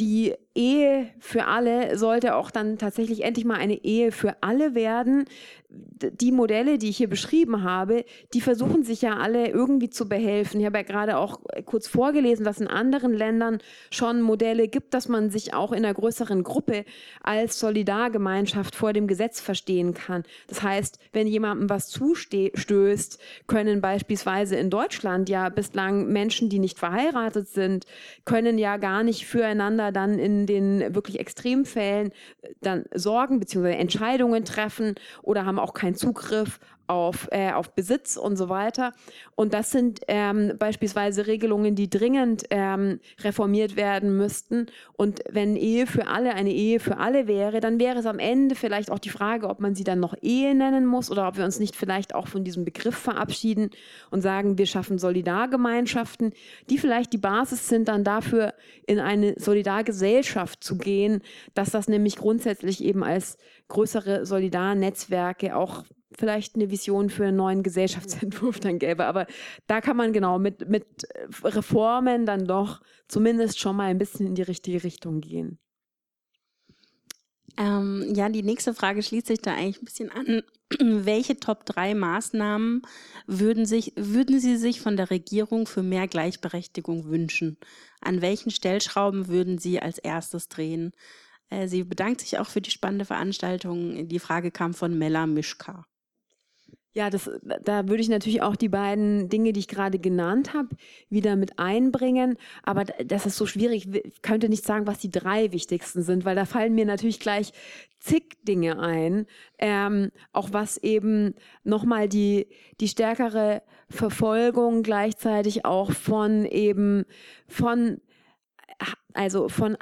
Die Ehe für alle sollte auch dann tatsächlich endlich mal eine Ehe für alle werden die Modelle, die ich hier beschrieben habe, die versuchen sich ja alle irgendwie zu behelfen. Ich habe ja gerade auch kurz vorgelesen, dass in anderen Ländern schon Modelle gibt, dass man sich auch in einer größeren Gruppe als Solidargemeinschaft vor dem Gesetz verstehen kann. Das heißt, wenn jemandem was zustößt, können beispielsweise in Deutschland ja bislang Menschen, die nicht verheiratet sind, können ja gar nicht füreinander dann in den wirklich Extremfällen dann sorgen bzw. Entscheidungen treffen oder haben auch keinen Zugriff auf, äh, auf Besitz und so weiter. Und das sind ähm, beispielsweise Regelungen, die dringend ähm, reformiert werden müssten. Und wenn Ehe für alle eine Ehe für alle wäre, dann wäre es am Ende vielleicht auch die Frage, ob man sie dann noch Ehe nennen muss oder ob wir uns nicht vielleicht auch von diesem Begriff verabschieden und sagen, wir schaffen Solidargemeinschaften, die vielleicht die Basis sind, dann dafür in eine Solidargesellschaft zu gehen, dass das nämlich grundsätzlich eben als größere Solidarnetzwerke auch vielleicht eine Vision für einen neuen Gesellschaftsentwurf dann gäbe. Aber da kann man genau mit, mit Reformen dann doch zumindest schon mal ein bisschen in die richtige Richtung gehen. Ähm, ja, die nächste Frage schließt sich da eigentlich ein bisschen an. [clears throat] Welche Top 3 Maßnahmen würden, sich, würden Sie sich von der Regierung für mehr Gleichberechtigung wünschen? An welchen Stellschrauben würden Sie als erstes drehen? Äh, sie bedankt sich auch für die spannende Veranstaltung. Die Frage kam von Mella Mischka. Ja, das, da würde ich natürlich auch die beiden Dinge, die ich gerade genannt habe, wieder mit einbringen. Aber das ist so schwierig. Ich könnte nicht sagen, was die drei wichtigsten sind, weil da fallen mir natürlich gleich zig Dinge ein. Ähm, auch was eben nochmal die, die stärkere Verfolgung gleichzeitig auch von eben von also von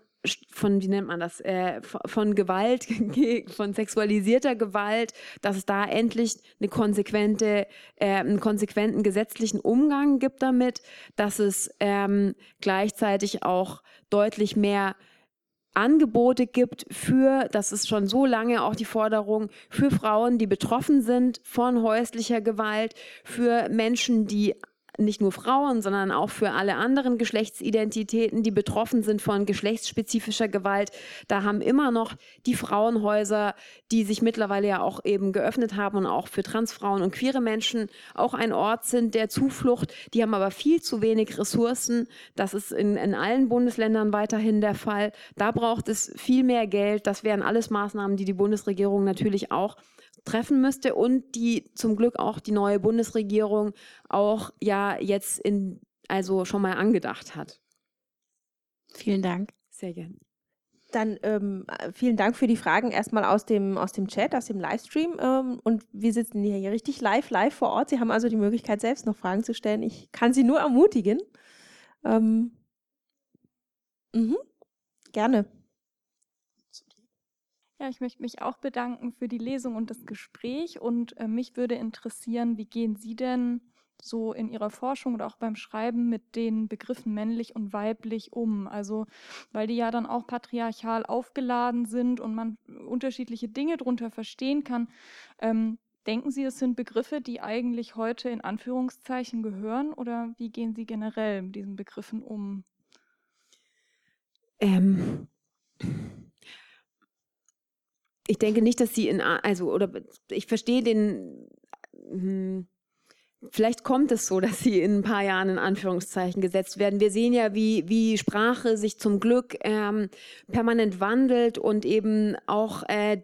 von, wie nennt man das, äh, von Gewalt, [laughs] von sexualisierter Gewalt, dass es da endlich eine konsequente, äh, einen konsequenten gesetzlichen Umgang gibt damit, dass es ähm, gleichzeitig auch deutlich mehr Angebote gibt für, das ist schon so lange auch die Forderung, für Frauen, die betroffen sind von häuslicher Gewalt, für Menschen, die nicht nur Frauen, sondern auch für alle anderen Geschlechtsidentitäten, die betroffen sind von geschlechtsspezifischer Gewalt. Da haben immer noch die Frauenhäuser, die sich mittlerweile ja auch eben geöffnet haben und auch für Transfrauen und queere Menschen auch ein Ort sind der Zuflucht. Die haben aber viel zu wenig Ressourcen. Das ist in, in allen Bundesländern weiterhin der Fall. Da braucht es viel mehr Geld. Das wären alles Maßnahmen, die die Bundesregierung natürlich auch treffen müsste und die zum Glück auch die neue Bundesregierung auch ja jetzt in, also schon mal angedacht hat. Vielen Dank. Sehr gerne. Dann ähm, vielen Dank für die Fragen erstmal aus dem, aus dem Chat, aus dem Livestream. Ähm, und wir sitzen hier, hier richtig live, live vor Ort. Sie haben also die Möglichkeit, selbst noch Fragen zu stellen. Ich kann Sie nur ermutigen. Ähm, mhm. Gerne. Ja, ich möchte mich auch bedanken für die Lesung und das Gespräch. Und äh, mich würde interessieren, wie gehen Sie denn so in Ihrer Forschung oder auch beim Schreiben mit den Begriffen männlich und weiblich um? Also, weil die ja dann auch patriarchal aufgeladen sind und man unterschiedliche Dinge darunter verstehen kann. Ähm, denken Sie, es sind Begriffe, die eigentlich heute in Anführungszeichen gehören oder wie gehen Sie generell mit diesen Begriffen um? Ähm ich denke nicht, dass sie in, also, oder ich verstehe den, hm, vielleicht kommt es so, [laughs] dass sie in ein paar Jahren in Anführungszeichen gesetzt werden. Wir sehen ja, wie, wie Sprache sich zum Glück ähm, permanent wandelt und eben auch äh,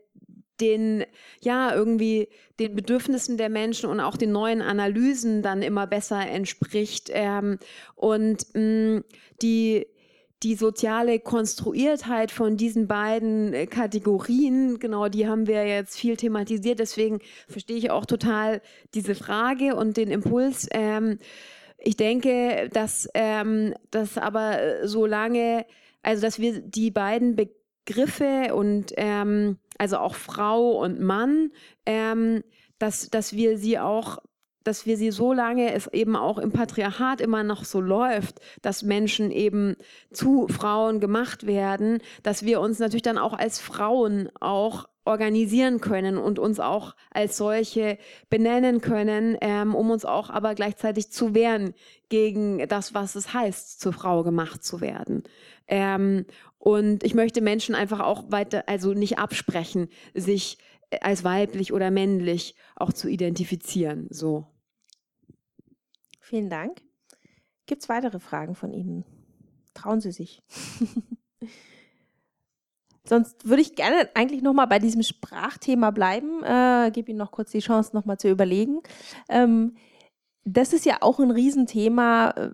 den, ja, irgendwie den Bedürfnissen der Menschen und auch den neuen Analysen dann immer besser entspricht. Ähm, und mh, hm, die, die soziale Konstruiertheit von diesen beiden äh, Kategorien, genau, die haben wir jetzt viel thematisiert. Deswegen verstehe ich auch total diese Frage und den Impuls. Ähm, ich denke, dass ähm, das aber äh, so lange, also dass wir die beiden Begriffe und ähm, also auch Frau und Mann, ähm, dass, dass wir sie auch dass wir sie so lange es eben auch im Patriarchat immer noch so läuft, dass Menschen eben zu Frauen gemacht werden, dass wir uns natürlich dann auch als Frauen auch organisieren können und uns auch als solche benennen können, ähm, um uns auch aber gleichzeitig zu wehren gegen das, was es heißt, zur Frau gemacht zu werden. Ähm, und ich möchte Menschen einfach auch weiter, also nicht absprechen, sich als weiblich oder männlich auch zu identifizieren. So. Vielen Dank. Gibt es weitere Fragen von Ihnen? Trauen Sie sich. [laughs] Sonst würde ich gerne eigentlich nochmal bei diesem Sprachthema bleiben. Äh, Gebe Ihnen noch kurz die Chance, nochmal zu überlegen. Ähm, das ist ja auch ein Riesenthema äh,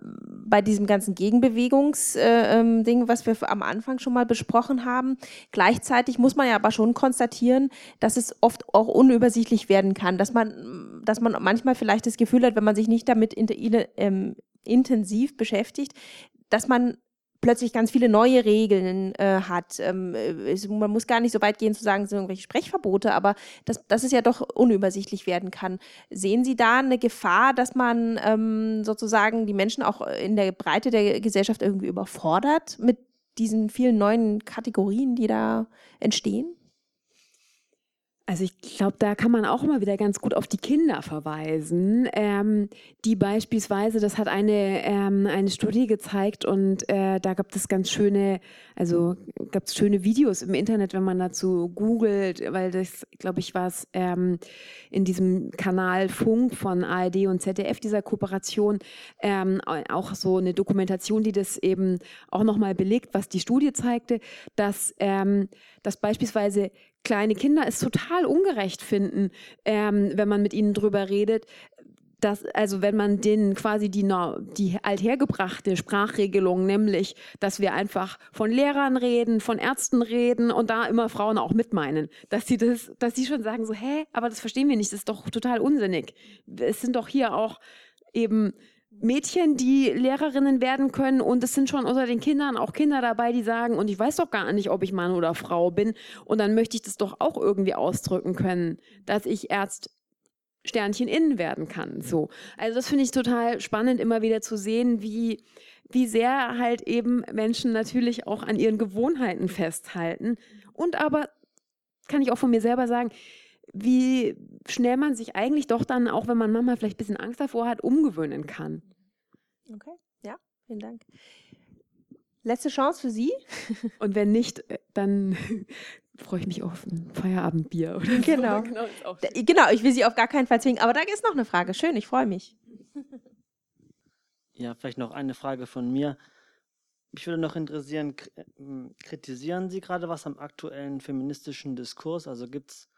bei diesem ganzen Gegenbewegungsding, äh, ähm, was wir am Anfang schon mal besprochen haben. Gleichzeitig muss man ja aber schon konstatieren, dass es oft auch unübersichtlich werden kann, dass man, dass man manchmal vielleicht das Gefühl hat, wenn man sich nicht damit in, ähm, intensiv beschäftigt, dass man plötzlich ganz viele neue Regeln äh, hat. Ähm, es, man muss gar nicht so weit gehen zu sagen, es sind irgendwelche Sprechverbote, aber dass, dass es ja doch unübersichtlich werden kann. Sehen Sie da eine Gefahr, dass man ähm, sozusagen die Menschen auch in der Breite der Gesellschaft irgendwie überfordert mit diesen vielen neuen Kategorien, die da entstehen? Also ich glaube, da kann man auch immer wieder ganz gut auf die Kinder verweisen, ähm, die beispielsweise, das hat eine, ähm, eine Studie gezeigt und äh, da gab es ganz schöne, also gab es schöne Videos im Internet, wenn man dazu googelt, weil das, glaube ich, war es ähm, in diesem Kanal Funk von ARD und ZDF, dieser Kooperation, ähm, auch so eine Dokumentation, die das eben auch nochmal belegt, was die Studie zeigte, dass, ähm, dass beispielsweise kleine Kinder es total ungerecht finden, ähm, wenn man mit ihnen drüber redet. Dass, also wenn man denen quasi die, die althergebrachte Sprachregelung, nämlich, dass wir einfach von Lehrern reden, von Ärzten reden und da immer Frauen auch mitmeinen, dass sie das, dass sie schon sagen so, hä, aber das verstehen wir nicht, das ist doch total unsinnig. Es sind doch hier auch eben Mädchen, die Lehrerinnen werden können und es sind schon unter den Kindern auch Kinder dabei, die sagen, und ich weiß doch gar nicht, ob ich Mann oder Frau bin und dann möchte ich das doch auch irgendwie ausdrücken können, dass ich Ärzt Sternchen innen werden kann. So. Also das finde ich total spannend, immer wieder zu sehen, wie, wie sehr halt eben Menschen natürlich auch an ihren Gewohnheiten festhalten. Und aber, kann ich auch von mir selber sagen, wie schnell man sich eigentlich doch dann, auch wenn man manchmal vielleicht ein bisschen Angst davor hat, umgewöhnen kann. Okay, ja, vielen Dank. Letzte Chance für Sie. [laughs] Und wenn nicht, äh, dann [laughs] freue ich mich auf ein Feierabendbier. Oder genau. So. Genau, [laughs] genau, ich will Sie auf gar keinen Fall zwingen. Aber da ist noch eine Frage. Schön, ich freue mich. Ja, vielleicht noch eine Frage von mir. Mich würde noch interessieren, kritisieren Sie gerade was am aktuellen feministischen Diskurs? Also gibt es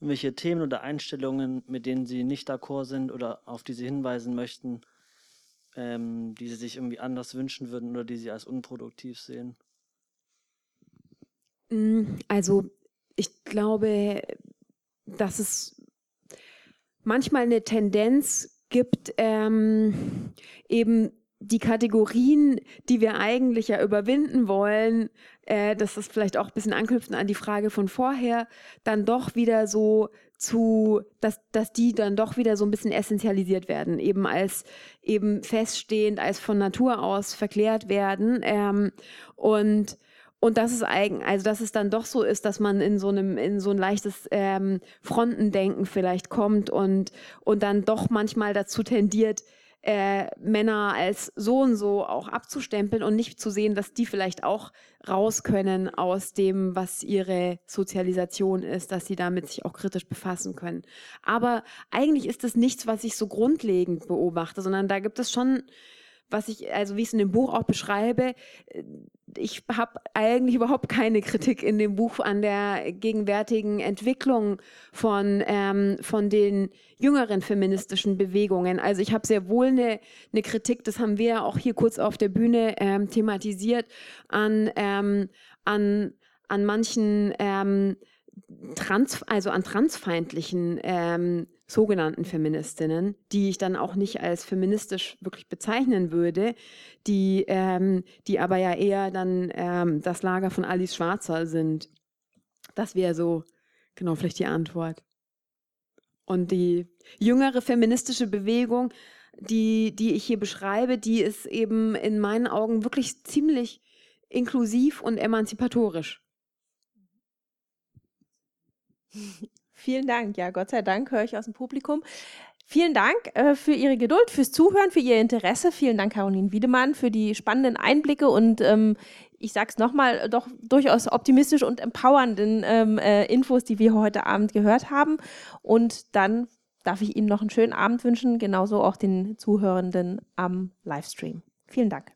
irgendwelche Themen oder Einstellungen, mit denen Sie nicht d'accord sind oder auf die Sie hinweisen möchten, ähm, die Sie sich irgendwie anders wünschen würden oder die Sie als unproduktiv sehen? Mm, also ich glaube, dass es manchmal eine Tendenz gibt, ähm, eben die Kategorien, die wir eigentlich ja überwinden wollen, äh, das ist vielleicht auch ein bisschen anknüpfen an die Frage von vorher, dann doch wieder so zu, dass, dass die dann doch wieder so ein bisschen essentialisiert werden, eben als eben feststehend, als von Natur aus verklärt werden. Ähm, und und dass es eigen, also dass es dann doch so ist, dass man in so einem, in so ein leichtes ähm, Frontendenken vielleicht kommt und, und dann doch manchmal dazu tendiert, äh, Männer als so und so auch abzustempeln und nicht zu sehen, dass die vielleicht auch raus können aus dem, was ihre Sozialisation ist, dass sie damit sich auch kritisch befassen können. Aber eigentlich ist das nichts, was ich so grundlegend beobachte, sondern da gibt es schon was ich, also wie ich es in dem Buch auch beschreibe, ich habe eigentlich überhaupt keine Kritik in dem Buch an der gegenwärtigen Entwicklung von, ähm, von den jüngeren feministischen Bewegungen. Also ich habe sehr wohl eine, eine Kritik, das haben wir auch hier kurz auf der Bühne ähm, thematisiert, an, ähm, an, an manchen ähm, trans, also an transfeindlichen ähm, sogenannten Feministinnen, die ich dann auch nicht als feministisch wirklich bezeichnen würde, die, ähm, die aber ja eher dann ähm, das Lager von Alice Schwarzer sind. Das wäre so, genau, vielleicht die Antwort. Und die jüngere feministische Bewegung, die, die ich hier beschreibe, die ist eben in meinen Augen wirklich ziemlich inklusiv und emanzipatorisch. [laughs] Vielen Dank. Ja, Gott sei Dank höre ich aus dem Publikum. Vielen Dank äh, für Ihre Geduld, fürs Zuhören, für Ihr Interesse. Vielen Dank, Caroline Wiedemann, für die spannenden Einblicke und ähm, ich sage es nochmal, doch durchaus optimistisch und empowernden ähm, äh, Infos, die wir heute Abend gehört haben. Und dann darf ich Ihnen noch einen schönen Abend wünschen, genauso auch den Zuhörenden am Livestream. Vielen Dank.